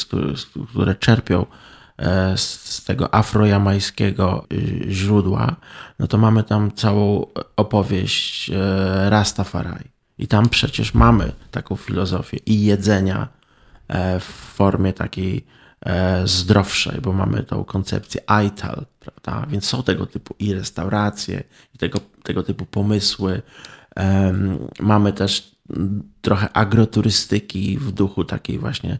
które czerpią z tego afrojamajskiego y, źródła, no to mamy tam całą opowieść e, Rastafari. I tam przecież mamy taką filozofię i jedzenia e, w formie takiej E, zdrowszej, bo mamy tą koncepcję ITAL, prawda? Więc są tego typu i restauracje, i tego, tego typu pomysły. Mamy też trochę agroturystyki w duchu takiej właśnie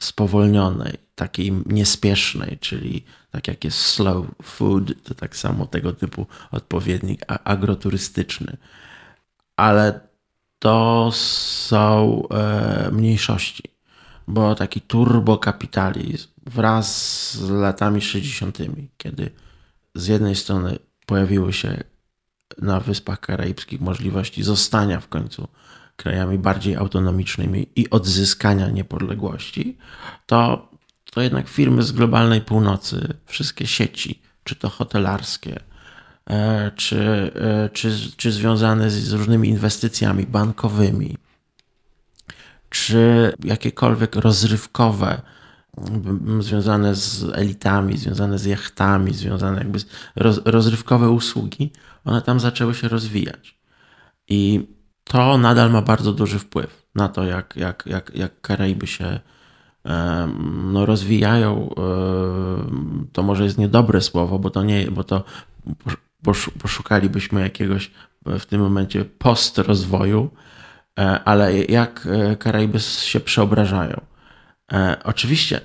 spowolnionej, takiej niespiesznej, czyli tak jak jest slow food, to tak samo tego typu odpowiednik agroturystyczny. Ale to są e, mniejszości bo taki turbokapitalizm wraz z latami 60., kiedy z jednej strony pojawiły się na Wyspach Karaibskich możliwości zostania w końcu krajami bardziej autonomicznymi i odzyskania niepodległości, to, to jednak firmy z globalnej północy, wszystkie sieci, czy to hotelarskie, e, czy, e, czy, czy związane z różnymi inwestycjami bankowymi, czy jakiekolwiek rozrywkowe, związane z elitami, związane z jachtami, związane jakby z roz, rozrywkowe usługi, one tam zaczęły się rozwijać. I to nadal ma bardzo duży wpływ na to, jak, jak, jak, jak Karaiby się no, rozwijają. To może jest niedobre słowo, bo to nie, bo to poszukalibyśmy jakiegoś w tym momencie post rozwoju, E, ale jak e, Karaiby się przeobrażają. E, oczywiście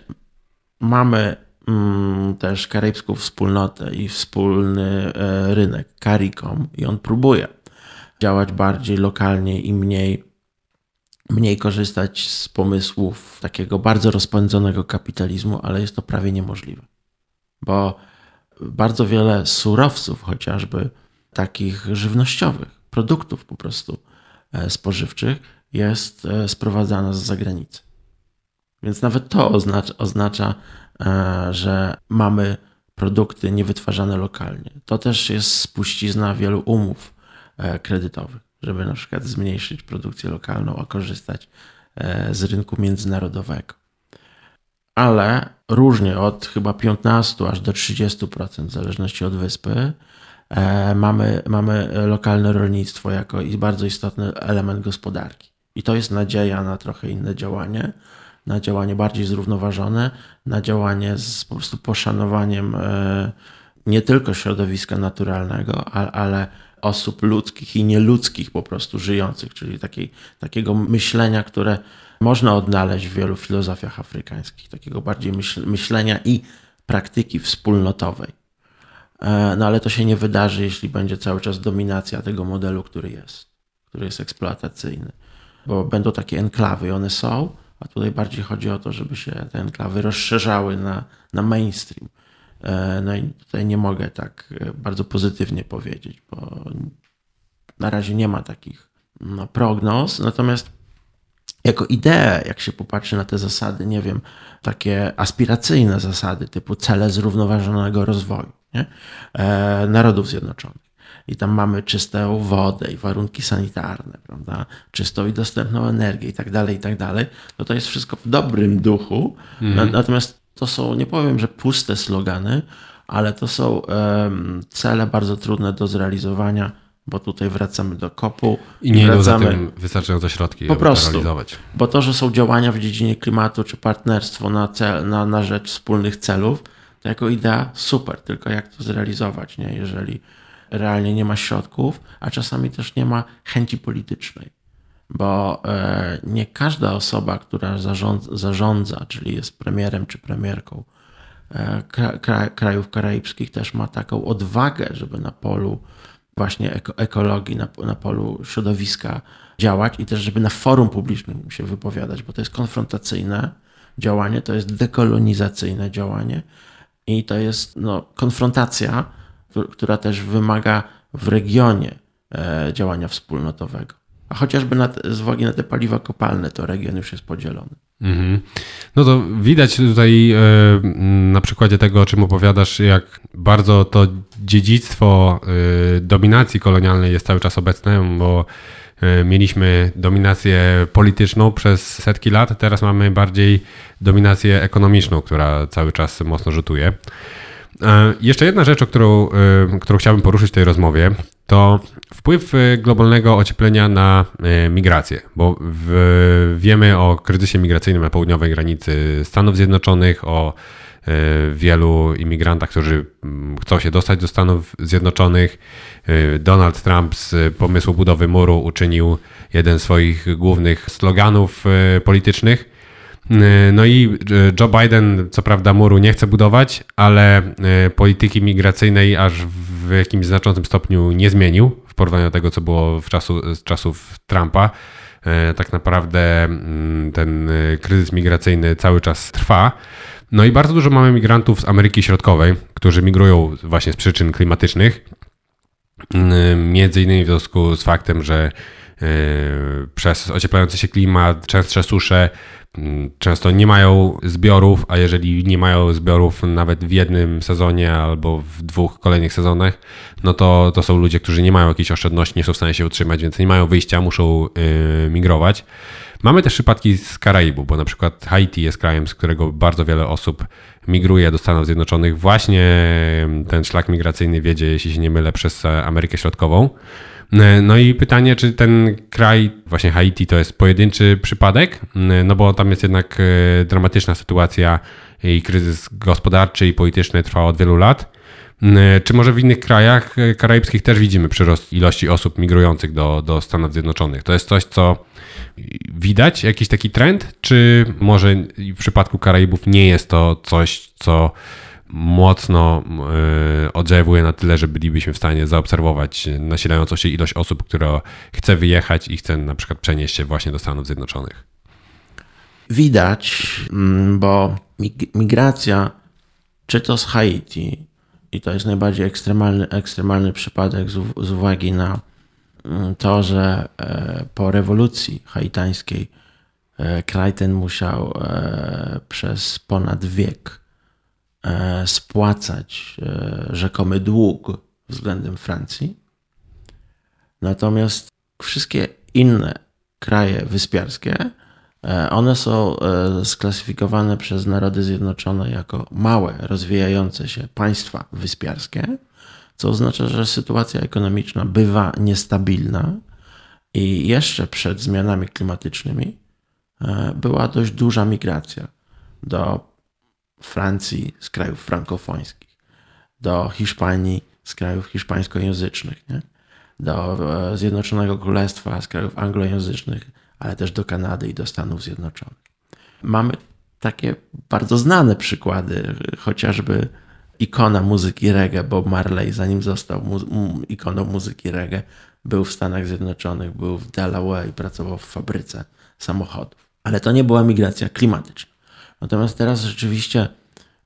mamy mm, też karaibską wspólnotę i wspólny rynek, CARICOM, i on próbuje działać bardziej lokalnie i mniej, mniej korzystać z pomysłów takiego bardzo rozpędzonego kapitalizmu, ale jest to prawie niemożliwe. Bo bardzo wiele surowców, chociażby takich żywnościowych, produktów po prostu, E, spożywczych jest e, sprowadzana z zagranicy. Więc nawet to oznacza, oznacza, e, że mamy produkty niewytwarzane lokalnie. To też jest spuścizna wielu umów kredytowych, żeby na przykład zmniejszyć produkcję lokalną, a korzystać z rynku międzynarodowego. Ale różnie od chyba 15 aż do 30% w zależności od wyspy E, mamy, mamy lokalne rolnictwo jako bardzo istotny element gospodarki. I to jest nadzieja na trochę inne działanie, na działanie bardziej zrównoważone, na działanie z po prostu poszanowaniem e, nie tylko środowiska naturalnego, ale osób ludzkich i nieludzkich po prostu żyjących, czyli takiej, takiego myślenia, które można odnaleźć w wielu filozofiach afrykańskich, takiego bardziej myślenia i praktyki wspólnotowej. E, no ale to się nie wydarzy, jeśli będzie cały czas dominacja tego modelu, który jest, który jest eksploatacyjny. Bo będą takie enklawy i one są, a tutaj bardziej chodzi o to, żeby się te enklawy rozszerzały na, na mainstream. E, no i tutaj nie mogę tak e, bardzo pozytywnie powiedzieć, bo na razie nie ma takich no, prognoz, natomiast jako ideę, jak się popatrzy na te zasady, nie wiem, takie aspiracyjne zasady typu cele zrównoważonego rozwoju nie? E, Narodów Zjednoczonych. I tam mamy czystą wodę i warunki sanitarne, prawda? Czystą i dostępną energię i tak dalej, i tak dalej. No to jest wszystko w dobrym duchu. Mhm. Natomiast to są, nie powiem, że puste slogany, ale to są um, cele bardzo trudne do zrealizowania bo tutaj wracamy do kopu. I nie idą za tym wystarczająco środki, po prostu, realizować. Bo to, że są działania w dziedzinie klimatu czy partnerstwo na, cel, na, na rzecz wspólnych celów, to jako idea super, tylko jak to zrealizować, nie? jeżeli realnie nie ma środków, a czasami też nie ma chęci politycznej. Bo e, nie każda osoba, która zarządza, zarządza, czyli jest premierem czy premierką e, krajów karaibskich, też ma taką odwagę, żeby na polu właśnie eko, ekologii, na, na polu środowiska działać i też, żeby na forum publicznym się wypowiadać, bo to jest konfrontacyjne działanie, to jest dekolonizacyjne działanie i to jest no, konfrontacja, która też wymaga w regionie e, działania wspólnotowego. Chociażby na z uwagi na te paliwa kopalne, to region już jest podzielony. Mm-hmm. No to widać tutaj e, na przykładzie tego, o czym opowiadasz, jak bardzo to dziedzictwo e, dominacji kolonialnej jest cały czas obecne, bo e, mieliśmy dominację polityczną przez setki lat, teraz mamy bardziej dominację ekonomiczną, która cały czas mocno rzutuje. Jeszcze jedna rzecz, o którą, którą chciałbym poruszyć w tej rozmowie, to wpływ globalnego ocieplenia na migrację, bo w, wiemy o kryzysie migracyjnym na południowej granicy Stanów Zjednoczonych, o wielu imigrantach, którzy mm, chcą się dostać do Stanów Zjednoczonych. Donald Trump z pomysłu budowy muru uczynił jeden z swoich głównych sloganów politycznych. No i Joe Biden, co prawda, muru nie chce budować, ale polityki migracyjnej aż w jakimś znaczącym stopniu nie zmienił w porównaniu do tego, co było w czasu, z czasów Trumpa. Tak naprawdę mm, ten kryzys migracyjny cały czas trwa. No i bardzo dużo mamy migrantów z Ameryki Środkowej, którzy migrują właśnie z przyczyn klimatycznych. Między innymi w związku z faktem, że przez ocieplający się klimat, częstsze susze, często nie mają zbiorów, a jeżeli nie mają zbiorów nawet w jednym sezonie albo w dwóch kolejnych sezonach, no to, to są ludzie, którzy nie mają jakiejś oszczędności, nie są w stanie się utrzymać, więc nie mają wyjścia, muszą yy, migrować. Mamy też przypadki z Karaibu, bo na przykład Haiti jest krajem, z którego bardzo wiele osób migruje do Stanów Zjednoczonych. Właśnie ten szlak migracyjny wiedzie, jeśli się nie mylę, przez Amerykę Środkową. No i pytanie, czy ten kraj, właśnie Haiti, to jest pojedynczy przypadek? No bo tam jest jednak e, dramatyczna sytuacja i kryzys gospodarczy i polityczny trwa od wielu lat. Czy może w innych krajach e, karaibskich też widzimy przyrost ilości osób migrujących do, do Stanów Zjednoczonych? To jest coś, co widać, jakiś taki trend, czy może w przypadku Karaibów nie jest to coś, co mocno yy, oddziałuje na tyle, że bylibyśmy w stanie zaobserwować nasilającą się ilość osób, która chce wyjechać i chce na przykład przenieść się właśnie do Stanów Zjednoczonych? Widać, mm, bo migracja, czy to z Haiti, i to jest najbardziej ekstremalny, ekstremalny przypadek z, z uwagi na mm, to, że e, po rewolucji haitańskiej e, kraj ten musiał e, przez ponad wiek spłacać rzekomy dług względem Francji. Natomiast wszystkie inne kraje wyspiarskie E, one są e, sklasyfikowane przez Narody Zjednoczone jako małe, rozwijające się państwa wyspiarskie, co oznacza, że sytuacja ekonomiczna bywa niestabilna i jeszcze przed zmianami klimatycznymi e, była dość duża migracja do Francji z krajów frankofońskich, do Hiszpanii z krajów hiszpańskojęzycznych, nie? do Zjednoczonego Królestwa z krajów anglojęzycznych ale też do Kanady i do Stanów Zjednoczonych. Mamy takie bardzo znane przykłady, chociażby ikona muzyki reggae Bob Marley, zanim został mu ikoną muzyki reggae, był w Stanach Zjednoczonych, był w Delaware i pracował w fabryce samochodów. Ale to nie była migracja klimatyczna. Natomiast teraz rzeczywiście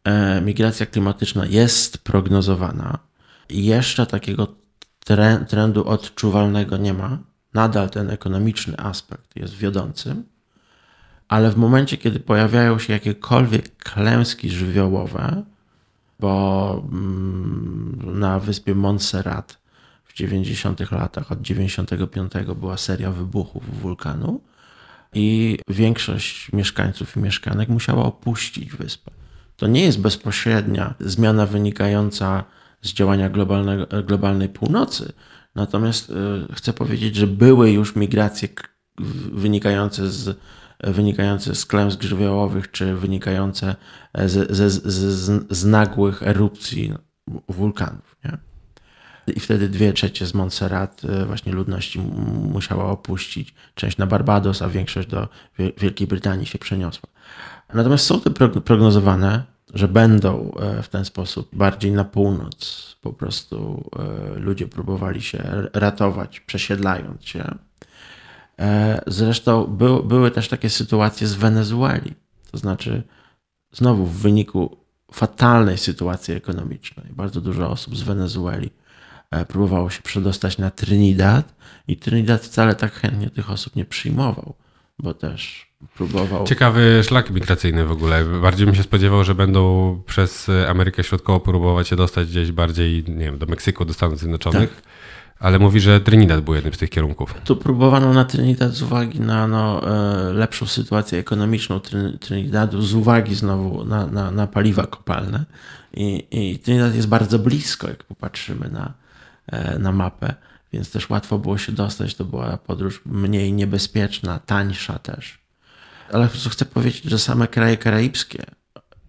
e, migracja klimatyczna jest prognozowana. Jeszcze takiego trendu odczuwalnego nie ma, nadal ten ekonomiczny aspekt jest wiodącym, ale w momencie, kiedy pojawiają się jakiekolwiek klęski żywiołowe, bo mm, na wyspie Montserrat w 90 latach, od 95 była seria wybuchów wulkanu i większość mieszkańców i mieszkanek musiała opuścić wyspę. To nie jest bezpośrednia zmiana wynikająca z działania globalnej północy, natomiast y, chcę powiedzieć, że były już migracje wynikające z wynikające z klęsk żywiołowych, czy wynikające z, z, z, z nagłych erupcji wulkanów. Nie? I wtedy dwie trzecie z Montserrat e, właśnie ludności musiała opuścić. Część na Barbados, a większość do Wielkiej Brytanii się przeniosła. Natomiast są te prognozowane, że będą e, w ten sposób bardziej na północ. Po prostu e, ludzie próbowali się ratować, przesiedlając się. Zresztą by, były też takie sytuacje z Wenezueli. To znaczy, znowu w wyniku fatalnej sytuacji ekonomicznej, bardzo dużo osób z Wenezueli próbowało się przedostać na Trinidad i Trinidad wcale tak chętnie tych osób nie przyjmował, bo też próbował. Ciekawy szlak migracyjny w ogóle. Bardziej bym się spodziewał, że będą przez Amerykę Środkową próbować się dostać gdzieś bardziej, nie wiem, do Meksyku, do Stanów Zjednoczonych. Tak ale mówi, że Trinidad był jednym z tych kierunków. Tu próbowano na Trinidad z uwagi na no, e, lepszą sytuację ekonomiczną Trinidadu, z uwagi znowu na, na, na paliwa kopalne. I, I, Trinidad jest bardzo blisko, jak popatrzymy na, e, na mapę, więc też łatwo było się dostać. To była podróż mniej niebezpieczna, tańsza też. Ale chcę powiedzieć, że same kraje karaibskie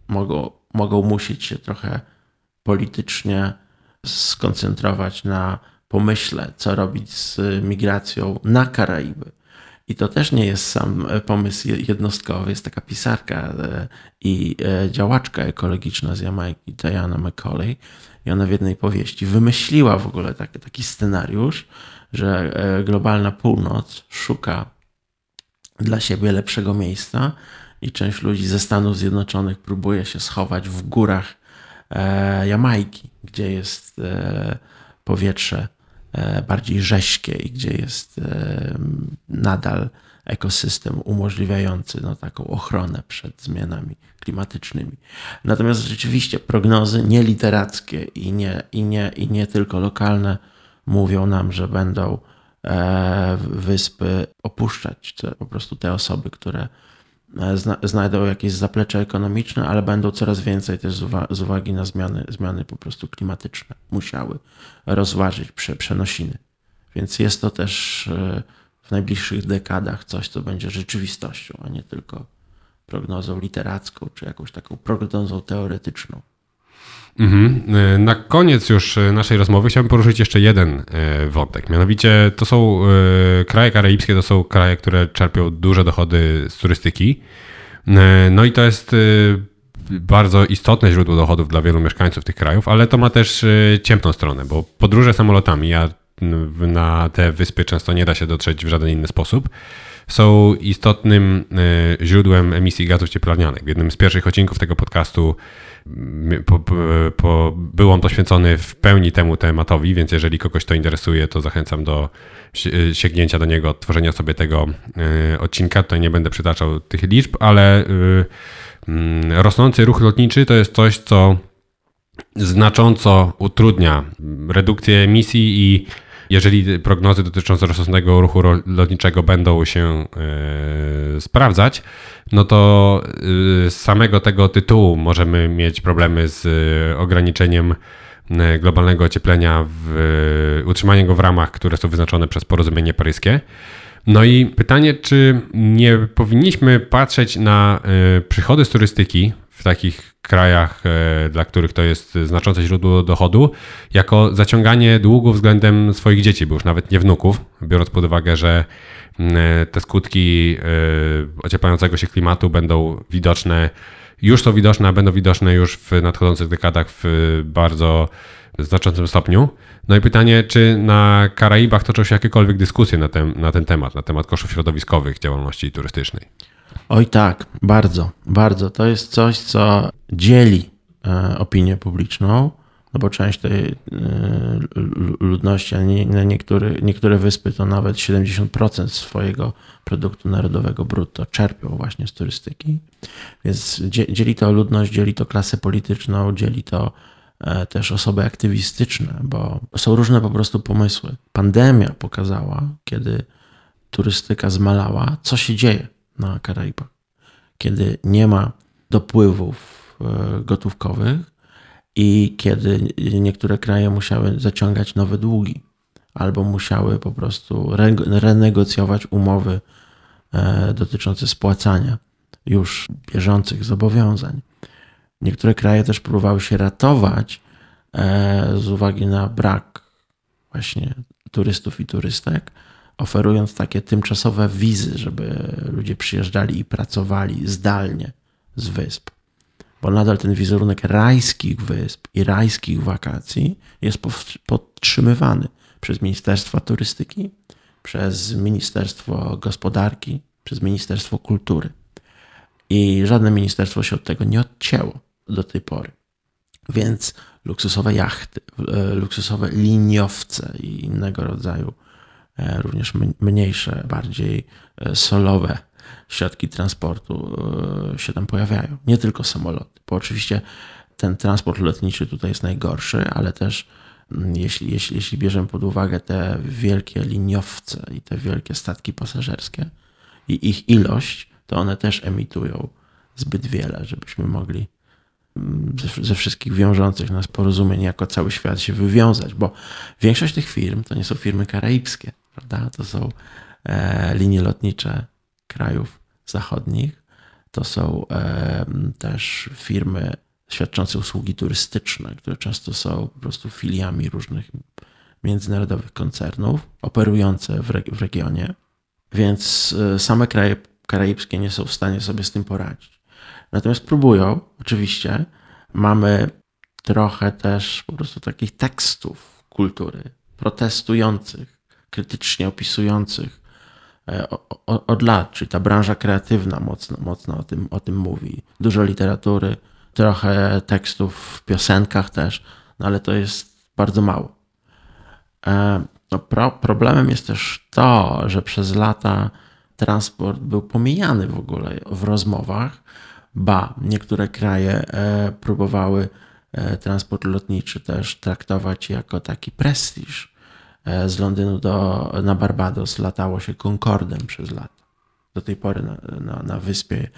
mogą, mogą musieć się trochę politycznie skoncentrować na pomyśle, co robić z migracją na Karaiby. I to też nie jest sam pomysł jednostkowy. Jest taka pisarka e, i e, działaczka ekologiczna z Jamajki, Diana McCauley. I ona w jednej powieści wymyśliła w ogóle taki, taki scenariusz, że e, globalna północ szuka dla siebie lepszego miejsca i część ludzi ze Stanów Zjednoczonych próbuje się schować w górach Jamajki, gdzie jest powietrze E, bardziej rześkie i gdzie jest e, nadal ekosystem umożliwiający no, taką ochronę przed zmianami klimatycznymi. Natomiast rzeczywiście prognozy nieliterackie i nie, i nie, i nie tylko lokalne mówią nam, że będą e, wyspy opuszczać te, po prostu te osoby, które znajdą jakieś zaplecze ekonomiczne, ale będą coraz więcej też z, uwagi na zmiany, zmiany po prostu klimatyczne musiały rozważyć prze, przenosiny. Więc jest to też e, w najbliższych dekadach coś, co będzie rzeczywistością, a nie tylko prognozą literacką czy jakąś taką prognozą teoretyczną. Mhm. E, na koniec już e, naszej rozmowy chciałbym poruszyć jeszcze jeden wątek. Mianowicie to są kraje karaibskie, to są kraje, które czerpią duże dochody z turystyki. No i to jest bardzo istotne źródło dochodów dla wielu mieszkańców tych krajów, ale to ma też ciemną stronę, bo podróże samolotami, ja na te wyspy często nie da się dotrzeć w żaden inny sposób, są istotnym y, źródłem emisji gazów cieplarnianych. W jednym z pierwszych odcinków tego podcastu po, po, po, był on poświęcony w pełni temu tematowi, więc jeżeli kogoś to interesuje, to zachęcam do y, sięgnięcia do niego, odtworzenia sobie tego odcinka. Tutaj nie będę przytaczał tych liczb, ale rosnący ruch lotniczy to jest coś, co znacząco utrudnia redukcję emisji i jeżeli prognozy dotyczące rosnącego ruchu lotniczego będą się yy, sprawdzać, no to yy, z samego tego tytułu możemy mieć problemy z yy, ograniczeniem globalnego ocieplenia, w, utrzymaniem go w ramach, które są wyznaczone przez porozumienie paryskie. No i pytanie, czy nie powinniśmy patrzeć na e, przychody z turystyki w takich krajach, e, dla których to jest znaczące źródło dochodu, jako zaciąganie długu względem swoich dzieci, bo już nawet nie wnuków, biorąc pod uwagę, że e, te skutki ocieplającego się klimatu będą widoczne, już są widoczne, a będą widoczne już w nadchodzących dekadach w bardzo znaczącym stopniu. No i pytanie, czy na Karaibach toczą się jakiekolwiek dyskusje na ten, na ten temat, na temat kosztów środowiskowych działalności turystycznej? Oj tak, bardzo, bardzo. To jest coś, co dzieli e, opinię publiczną, no bo część tej y, ludności, a nie, na niektóre, niektóre wyspy to nawet 70% swojego produktu narodowego brutto czerpią właśnie z turystyki. Więc dzieli to ludność, dzieli to klasę polityczną, dzieli to e, też osoby aktywistyczne, bo są różne po prostu pomysły. Pandemia pokazała, kiedy turystyka zmalała, co się dzieje na Karaibach. Kiedy nie ma dopływów e, gotówkowych, i kiedy niektóre kraje musiały zaciągać nowe długi albo musiały po prostu renegocjować umowy e, dotyczące spłacania już bieżących zobowiązań. Niektóre kraje też próbowały się ratować e, z uwagi na brak właśnie turystów i turystek, oferując takie tymczasowe wizy, żeby ludzie przyjeżdżali i pracowali zdalnie z wysp bo nadal ten wizerunek rajskich wysp i rajskich wakacji jest podtrzymywany przez Ministerstwo Turystyki, przez Ministerstwo Gospodarki, przez Ministerstwo Kultury. I żadne ministerstwo się od tego nie odcięło do tej pory. Więc luksusowe jachty, e, luksusowe liniowce i innego rodzaju, również mniejsze, bardziej e, solowe środki transportu e, się tam pojawiają. Nie tylko samoloty, bo oczywiście ten transport lotniczy tutaj jest najgorszy, ale też jeśli, jeśli, jeśli bierzemy pod uwagę te wielkie liniowce i te wielkie statki pasażerskie i ich ilość, to one też emitują zbyt wiele, żebyśmy mogli ze, ze wszystkich wiążących nas porozumień jako cały świat się wywiązać, bo większość tych firm to nie są firmy karaibskie, prawda? To są e, linie lotnicze krajów zachodnich. To są też firmy świadczące usługi turystyczne, które często są po prostu filiami różnych międzynarodowych koncernów operujące w, w regionie, więc e, same kraje karaibskie nie są w stanie sobie z tym poradzić. Natomiast próbują, oczywiście. Mamy trochę też po prostu takich tekstów kultury protestujących, krytycznie opisujących E, od lat, czyli ta branża kreatywna mocno, mocno o, tym, o tym mówi. Dużo literatury, trochę tekstów w piosenkach też, no ale to jest bardzo mało. E, no pro, problemem jest też to, że przez lata transport był pomijany w ogóle w rozmowach, ba, niektóre kraje e, próbowały transport lotniczy też traktować jako taki prestiż z Londynu do, na Barbados latało się Concordem przez lata. Do tej pory na, na, na wyspie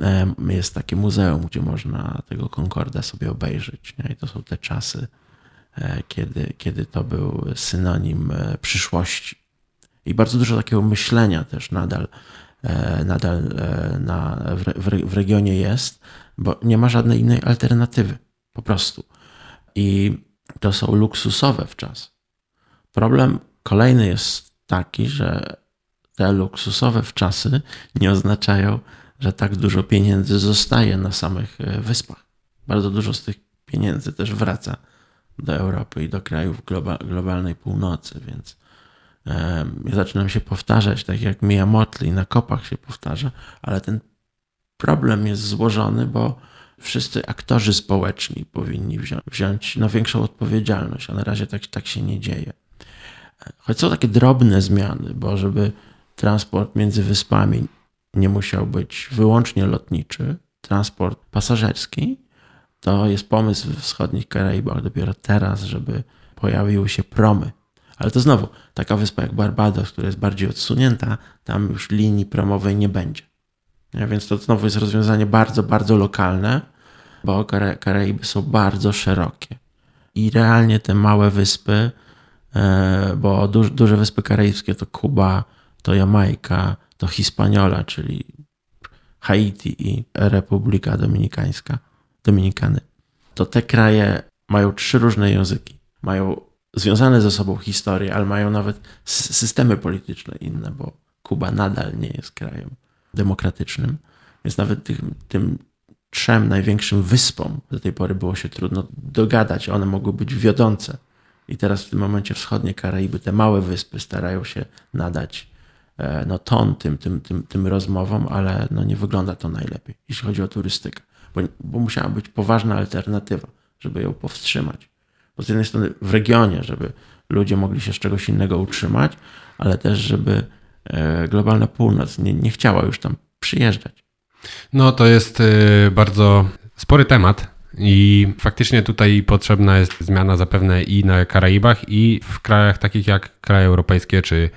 e, jest takie muzeum, gdzie można tego Concorda sobie obejrzeć. Nie? I to są te czasy, e, kiedy, kiedy to był synonim przyszłości. I bardzo dużo takiego myślenia też nadal, nadal na, w, w regionie jest, bo nie ma żadnej innej alternatywy. Po prostu. I to są luksusowe w czas Problem kolejny jest taki, że te luksusowe wczasy nie oznaczają, że tak dużo pieniędzy zostaje na samych e, wyspach. Bardzo dużo z tych pieniędzy też wraca do Europy i do krajów globalnej północy, więc zaczynam się powtarzać, tak jak Mia Motley na kopach się powtarza, ale ten problem jest złożony, bo wszyscy aktorzy społeczni powinni wziąć, wziąć większą odpowiedzialność, a na razie tak, tak się nie dzieje. Choć są takie drobne zmiany, bo żeby transport między wyspami nie musiał być wyłącznie lotniczy, transport pasażerski, to jest pomysł w wschodnich Karaibach dopiero teraz, żeby pojawiły się promy. Ale to znowu, taka wyspa jak Barbados, która jest bardziej odsunięta, tam już linii promowej nie będzie. Więc to znowu jest rozwiązanie bardzo, bardzo lokalne, bo Karaiby są bardzo szerokie. I realnie te małe wyspy bo duż, duże wyspy karaibskie to Kuba, to Jamajka, to Hispaniola, czyli Haiti i Republika Dominikańska, Dominikany. To te kraje mają trzy różne języki. Mają związane ze sobą historie, ale mają nawet systemy polityczne inne, bo Kuba nadal nie jest krajem demokratycznym. Więc nawet tym, tym trzem największym wyspom do tej pory było się trudno dogadać. One mogły być wiodące i teraz w tym momencie wschodnie Karaiby, te małe wyspy starają się nadać e, no, ton tym, tym, tym, tym rozmowom, ale no, nie wygląda to najlepiej, jeśli chodzi o turystykę. Bo, bo musiała być poważna alternatywa, żeby ją powstrzymać. Bo z jednej strony w regionie, żeby ludzie mogli się z czegoś innego utrzymać, ale też, żeby e, globalna północ nie, nie chciała już tam przyjeżdżać. No to jest e, bardzo spory temat. I faktycznie tutaj potrzebna jest zmiana zapewne i na Karaibach, i w krajach takich jak kraje europejskie czy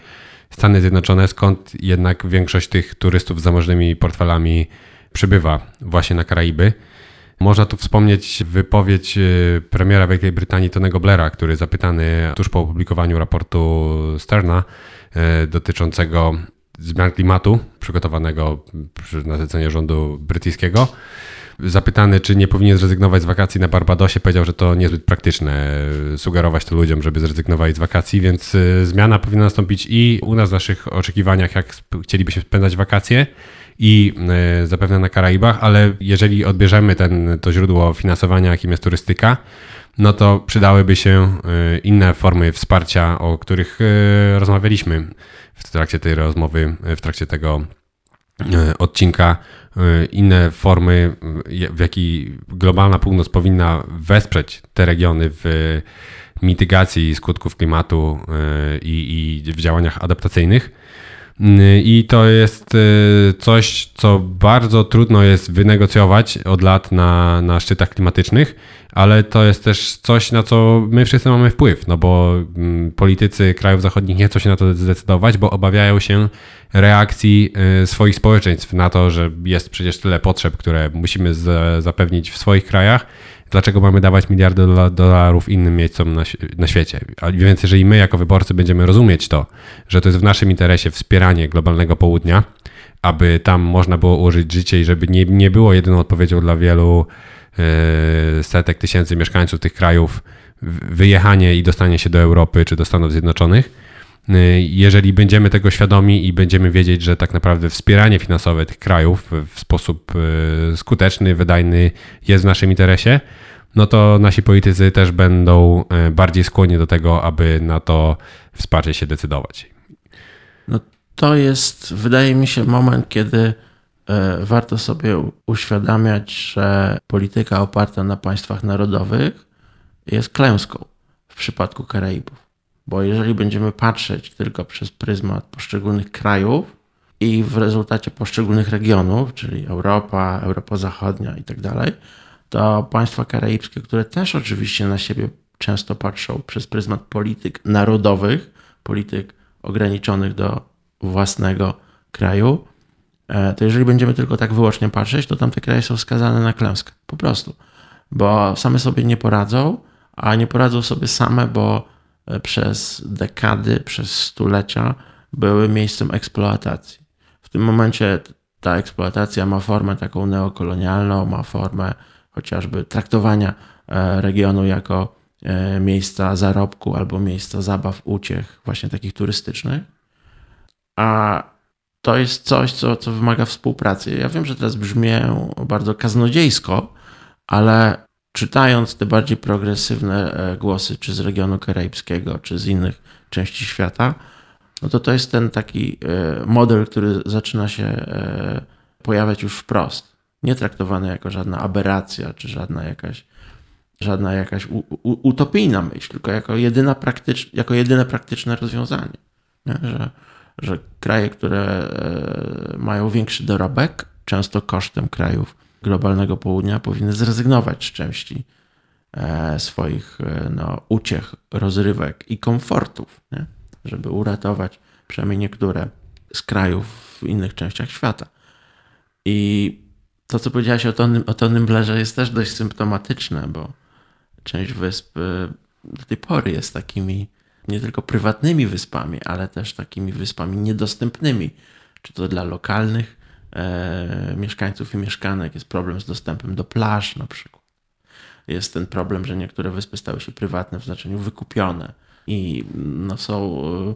Stany Zjednoczone, skąd jednak większość tych turystów z zamożnymi portfelami przybywa właśnie na Karaiby. Można tu wspomnieć wypowiedź y, premiera Wielkiej Brytanii Tonego Blaira, który zapytany tuż po opublikowaniu raportu Sterna y, dotyczącego zmian klimatu przygotowanego na zlecenie rządu brytyjskiego, Zapytany, czy nie powinien zrezygnować z wakacji na Barbadosie, powiedział, że to niezbyt praktyczne sugerować to ludziom, żeby zrezygnowali z wakacji, więc y, zmiana powinna nastąpić i u nas w naszych oczekiwaniach, jak chcieliby się spędzać wakacje i y, zapewne na Karaibach, ale jeżeli odbierzemy ten, to źródło finansowania, jakim jest turystyka, no to przydałyby się inne formy wsparcia, o których rozmawialiśmy w trakcie tej rozmowy, w trakcie tego odcinka inne formy, y, w jaki globalna północ powinna wesprzeć te regiony w mitygacji skutków klimatu y, i, i w działaniach adaptacyjnych. I to jest coś, co bardzo trudno jest wynegocjować od lat na, na szczytach klimatycznych, ale to jest też coś, na co my wszyscy mamy wpływ, no bo mm, politycy krajów zachodnich nie chcą się na to zdecydować, bo obawiają się reakcji y, swoich społeczeństw na to, że jest przecież tyle potrzeb, które musimy zapewnić w swoich krajach. Dlaczego mamy dawać miliardy dolarów innym miejscom na, na świecie? A więc, jeżeli my jako wyborcy będziemy rozumieć to, że to jest w naszym interesie wspieranie globalnego południa, aby tam można było ułożyć życie i żeby nie, nie było jedyną odpowiedzią dla wielu yy, setek tysięcy mieszkańców tych krajów wyjechanie i dostanie się do Europy czy do Stanów Zjednoczonych, jeżeli będziemy tego świadomi i będziemy wiedzieć, że tak naprawdę wspieranie finansowe tych krajów w sposób y, skuteczny, wydajny jest w naszym interesie, no to nasi politycy też będą y, bardziej skłonni do tego, aby na to wsparcie się decydować. No to jest, wydaje mi się, moment, kiedy warto sobie uświadamiać, że polityka oparta na państwach narodowych jest klęską w przypadku Karaibów. Bo jeżeli będziemy patrzeć tylko przez pryzmat poszczególnych krajów i w rezultacie poszczególnych regionów, czyli Europa, Europa Zachodnia i tak dalej, to państwa karaibskie, które też oczywiście na siebie często patrzą przez pryzmat polityk narodowych, polityk ograniczonych do własnego kraju, e, to jeżeli będziemy tylko tak wyłącznie patrzeć, to tamte kraje są skazane na klęskę. Po prostu. Bo same sobie nie poradzą, a nie poradzą sobie same, bo przez dekady, przez stulecia były miejscem eksploatacji. W tym momencie ta eksploatacja ma formę taką neokolonialną, ma formę chociażby traktowania e, regionu jako e, miejsca zarobku albo miejsca zabaw, uciech, właśnie takich turystycznych. A to jest coś, co, co wymaga współpracy. Ja wiem, że teraz brzmię bardzo kaznodziejsko, ale czytając te bardziej progresywne e, głosy, czy z regionu karaibskiego, czy z innych części świata, no to to jest ten taki e, model, który zaczyna się e, pojawiać już wprost. Nie traktowany jako żadna aberracja, czy żadna jakaś, żadna jakaś utopijna myśl, tylko jako, jedyna praktycz, jako jedyne praktyczne rozwiązanie. Nie? Że, że kraje, które mają większy dorobek, często kosztem krajów globalnego południa powinny zrezygnować z części e, swoich e, no, uciech, rozrywek i komfortów, nie? żeby uratować przynajmniej niektóre z krajów w innych częściach świata. I to, co powiedziałaś o Tonym, o Tonym Blerze jest też dość symptomatyczne, bo część wysp e, do tej pory jest takimi nie tylko prywatnymi wyspami, ale też takimi wyspami niedostępnymi, czy to dla lokalnych mieszkańców i mieszkanek, jest problem z dostępem do plaż na przykład. Jest ten problem, że niektóre wyspy stały się prywatne w znaczeniu wykupione i no, są, e,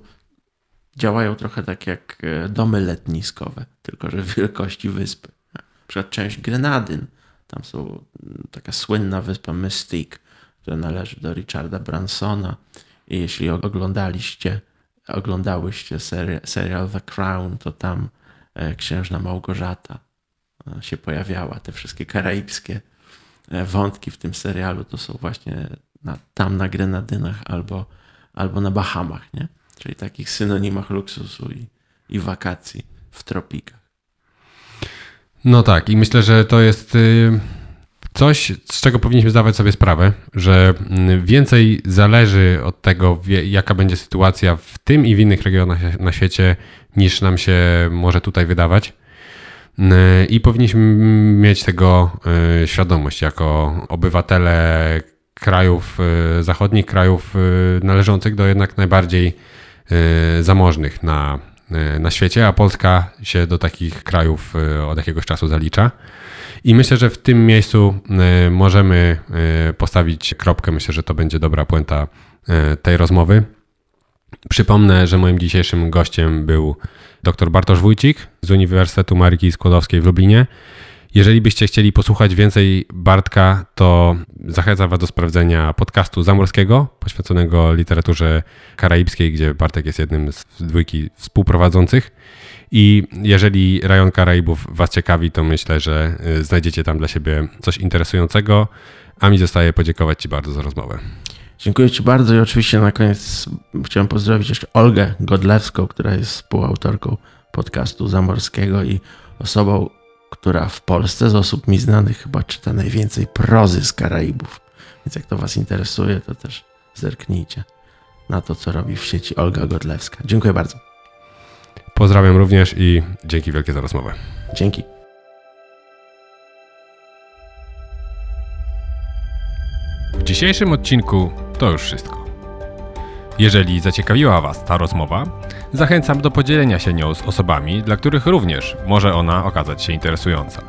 działają trochę tak jak e, domy letniskowe, tylko że w wielkości wyspy. Na przykład część Grenadyn, tam są taka słynna wyspa Mystique, która należy do Richarda Bransona. I jeśli oglądaliście, oglądałyście serial The Crown, to tam E, księżna Małgorzata e, się pojawiała, te wszystkie karaibskie e, wątki w tym serialu to są właśnie na, tam na Grenadynach albo, albo na Bahamach, nie? Czyli takich synonimach luksusu i, i wakacji w tropikach. No tak, i myślę, że to jest y, coś, z czego powinniśmy zdawać sobie sprawę, że mm, więcej zależy od tego, jaka będzie sytuacja w tym i w innych regionach na świecie, niż nam się może tutaj wydawać. Y, I powinniśmy mieć tego y, świadomość jako obywatele krajów zachodnich, krajów należących do jednak najbardziej zamożnych na na świecie, a Polska się do takich krajów od jakiegoś czasu zalicza. I myślę, że w tym miejscu możemy postawić kropkę. Myślę, że to będzie dobra puenta tej rozmowy. Przypomnę, że moim dzisiejszym gościem był dr Bartosz Wójcik z Uniwersytetu Maryki Skłodowskiej w Lublinie. Jeżeli byście chcieli posłuchać więcej Bartka, to zachęcam Was do sprawdzenia podcastu zamorskiego poświęconego literaturze karaibskiej, gdzie Bartek jest jednym z dwójki współprowadzących. I jeżeli rejon Karaibów Was ciekawi, to myślę, że y, znajdziecie tam dla siebie coś interesującego. A mi zostaje podziękować Ci bardzo za rozmowę. Dziękuję Ci bardzo i oczywiście na koniec chciałem pozdrowić jeszcze Olgę Godlewską, która jest współautorką podcastu zamorskiego i osobą, która w Polsce z osób mi znanych chyba czyta najwięcej prozy z Karaibów. Więc jak to Was interesuje, to też zerknijcie na to, co robi w sieci Olga Godlewska. Dziękuję bardzo. Pozdrawiam również i dzięki wielkie za rozmowę. Dzięki. W dzisiejszym odcinku to już wszystko. Jeżeli zaciekawiła Was ta rozmowa, zachęcam do podzielenia się nią z osobami, dla których również może ona okazać się interesująca.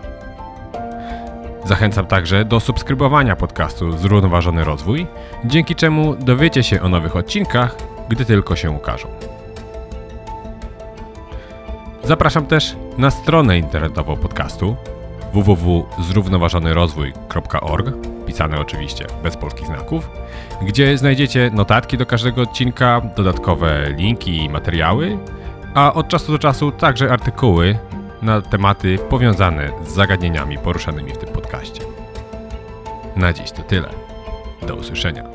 Zachęcam także do subskrybowania podcastu Zrównoważony Rozwój, dzięki czemu dowiecie się o nowych odcinkach, gdy tylko się ukażą. Zapraszam też na stronę internetową podcastu www.zrównoważonyrozwój.org, pisane oczywiście bez polskich znaków, gdzie znajdziecie notatki do każdego odcinka, dodatkowe linki i materiały, a od czasu do czasu także artykuły na tematy powiązane z zagadnieniami poruszanymi w tym podcaście. Na dziś to tyle. Do usłyszenia.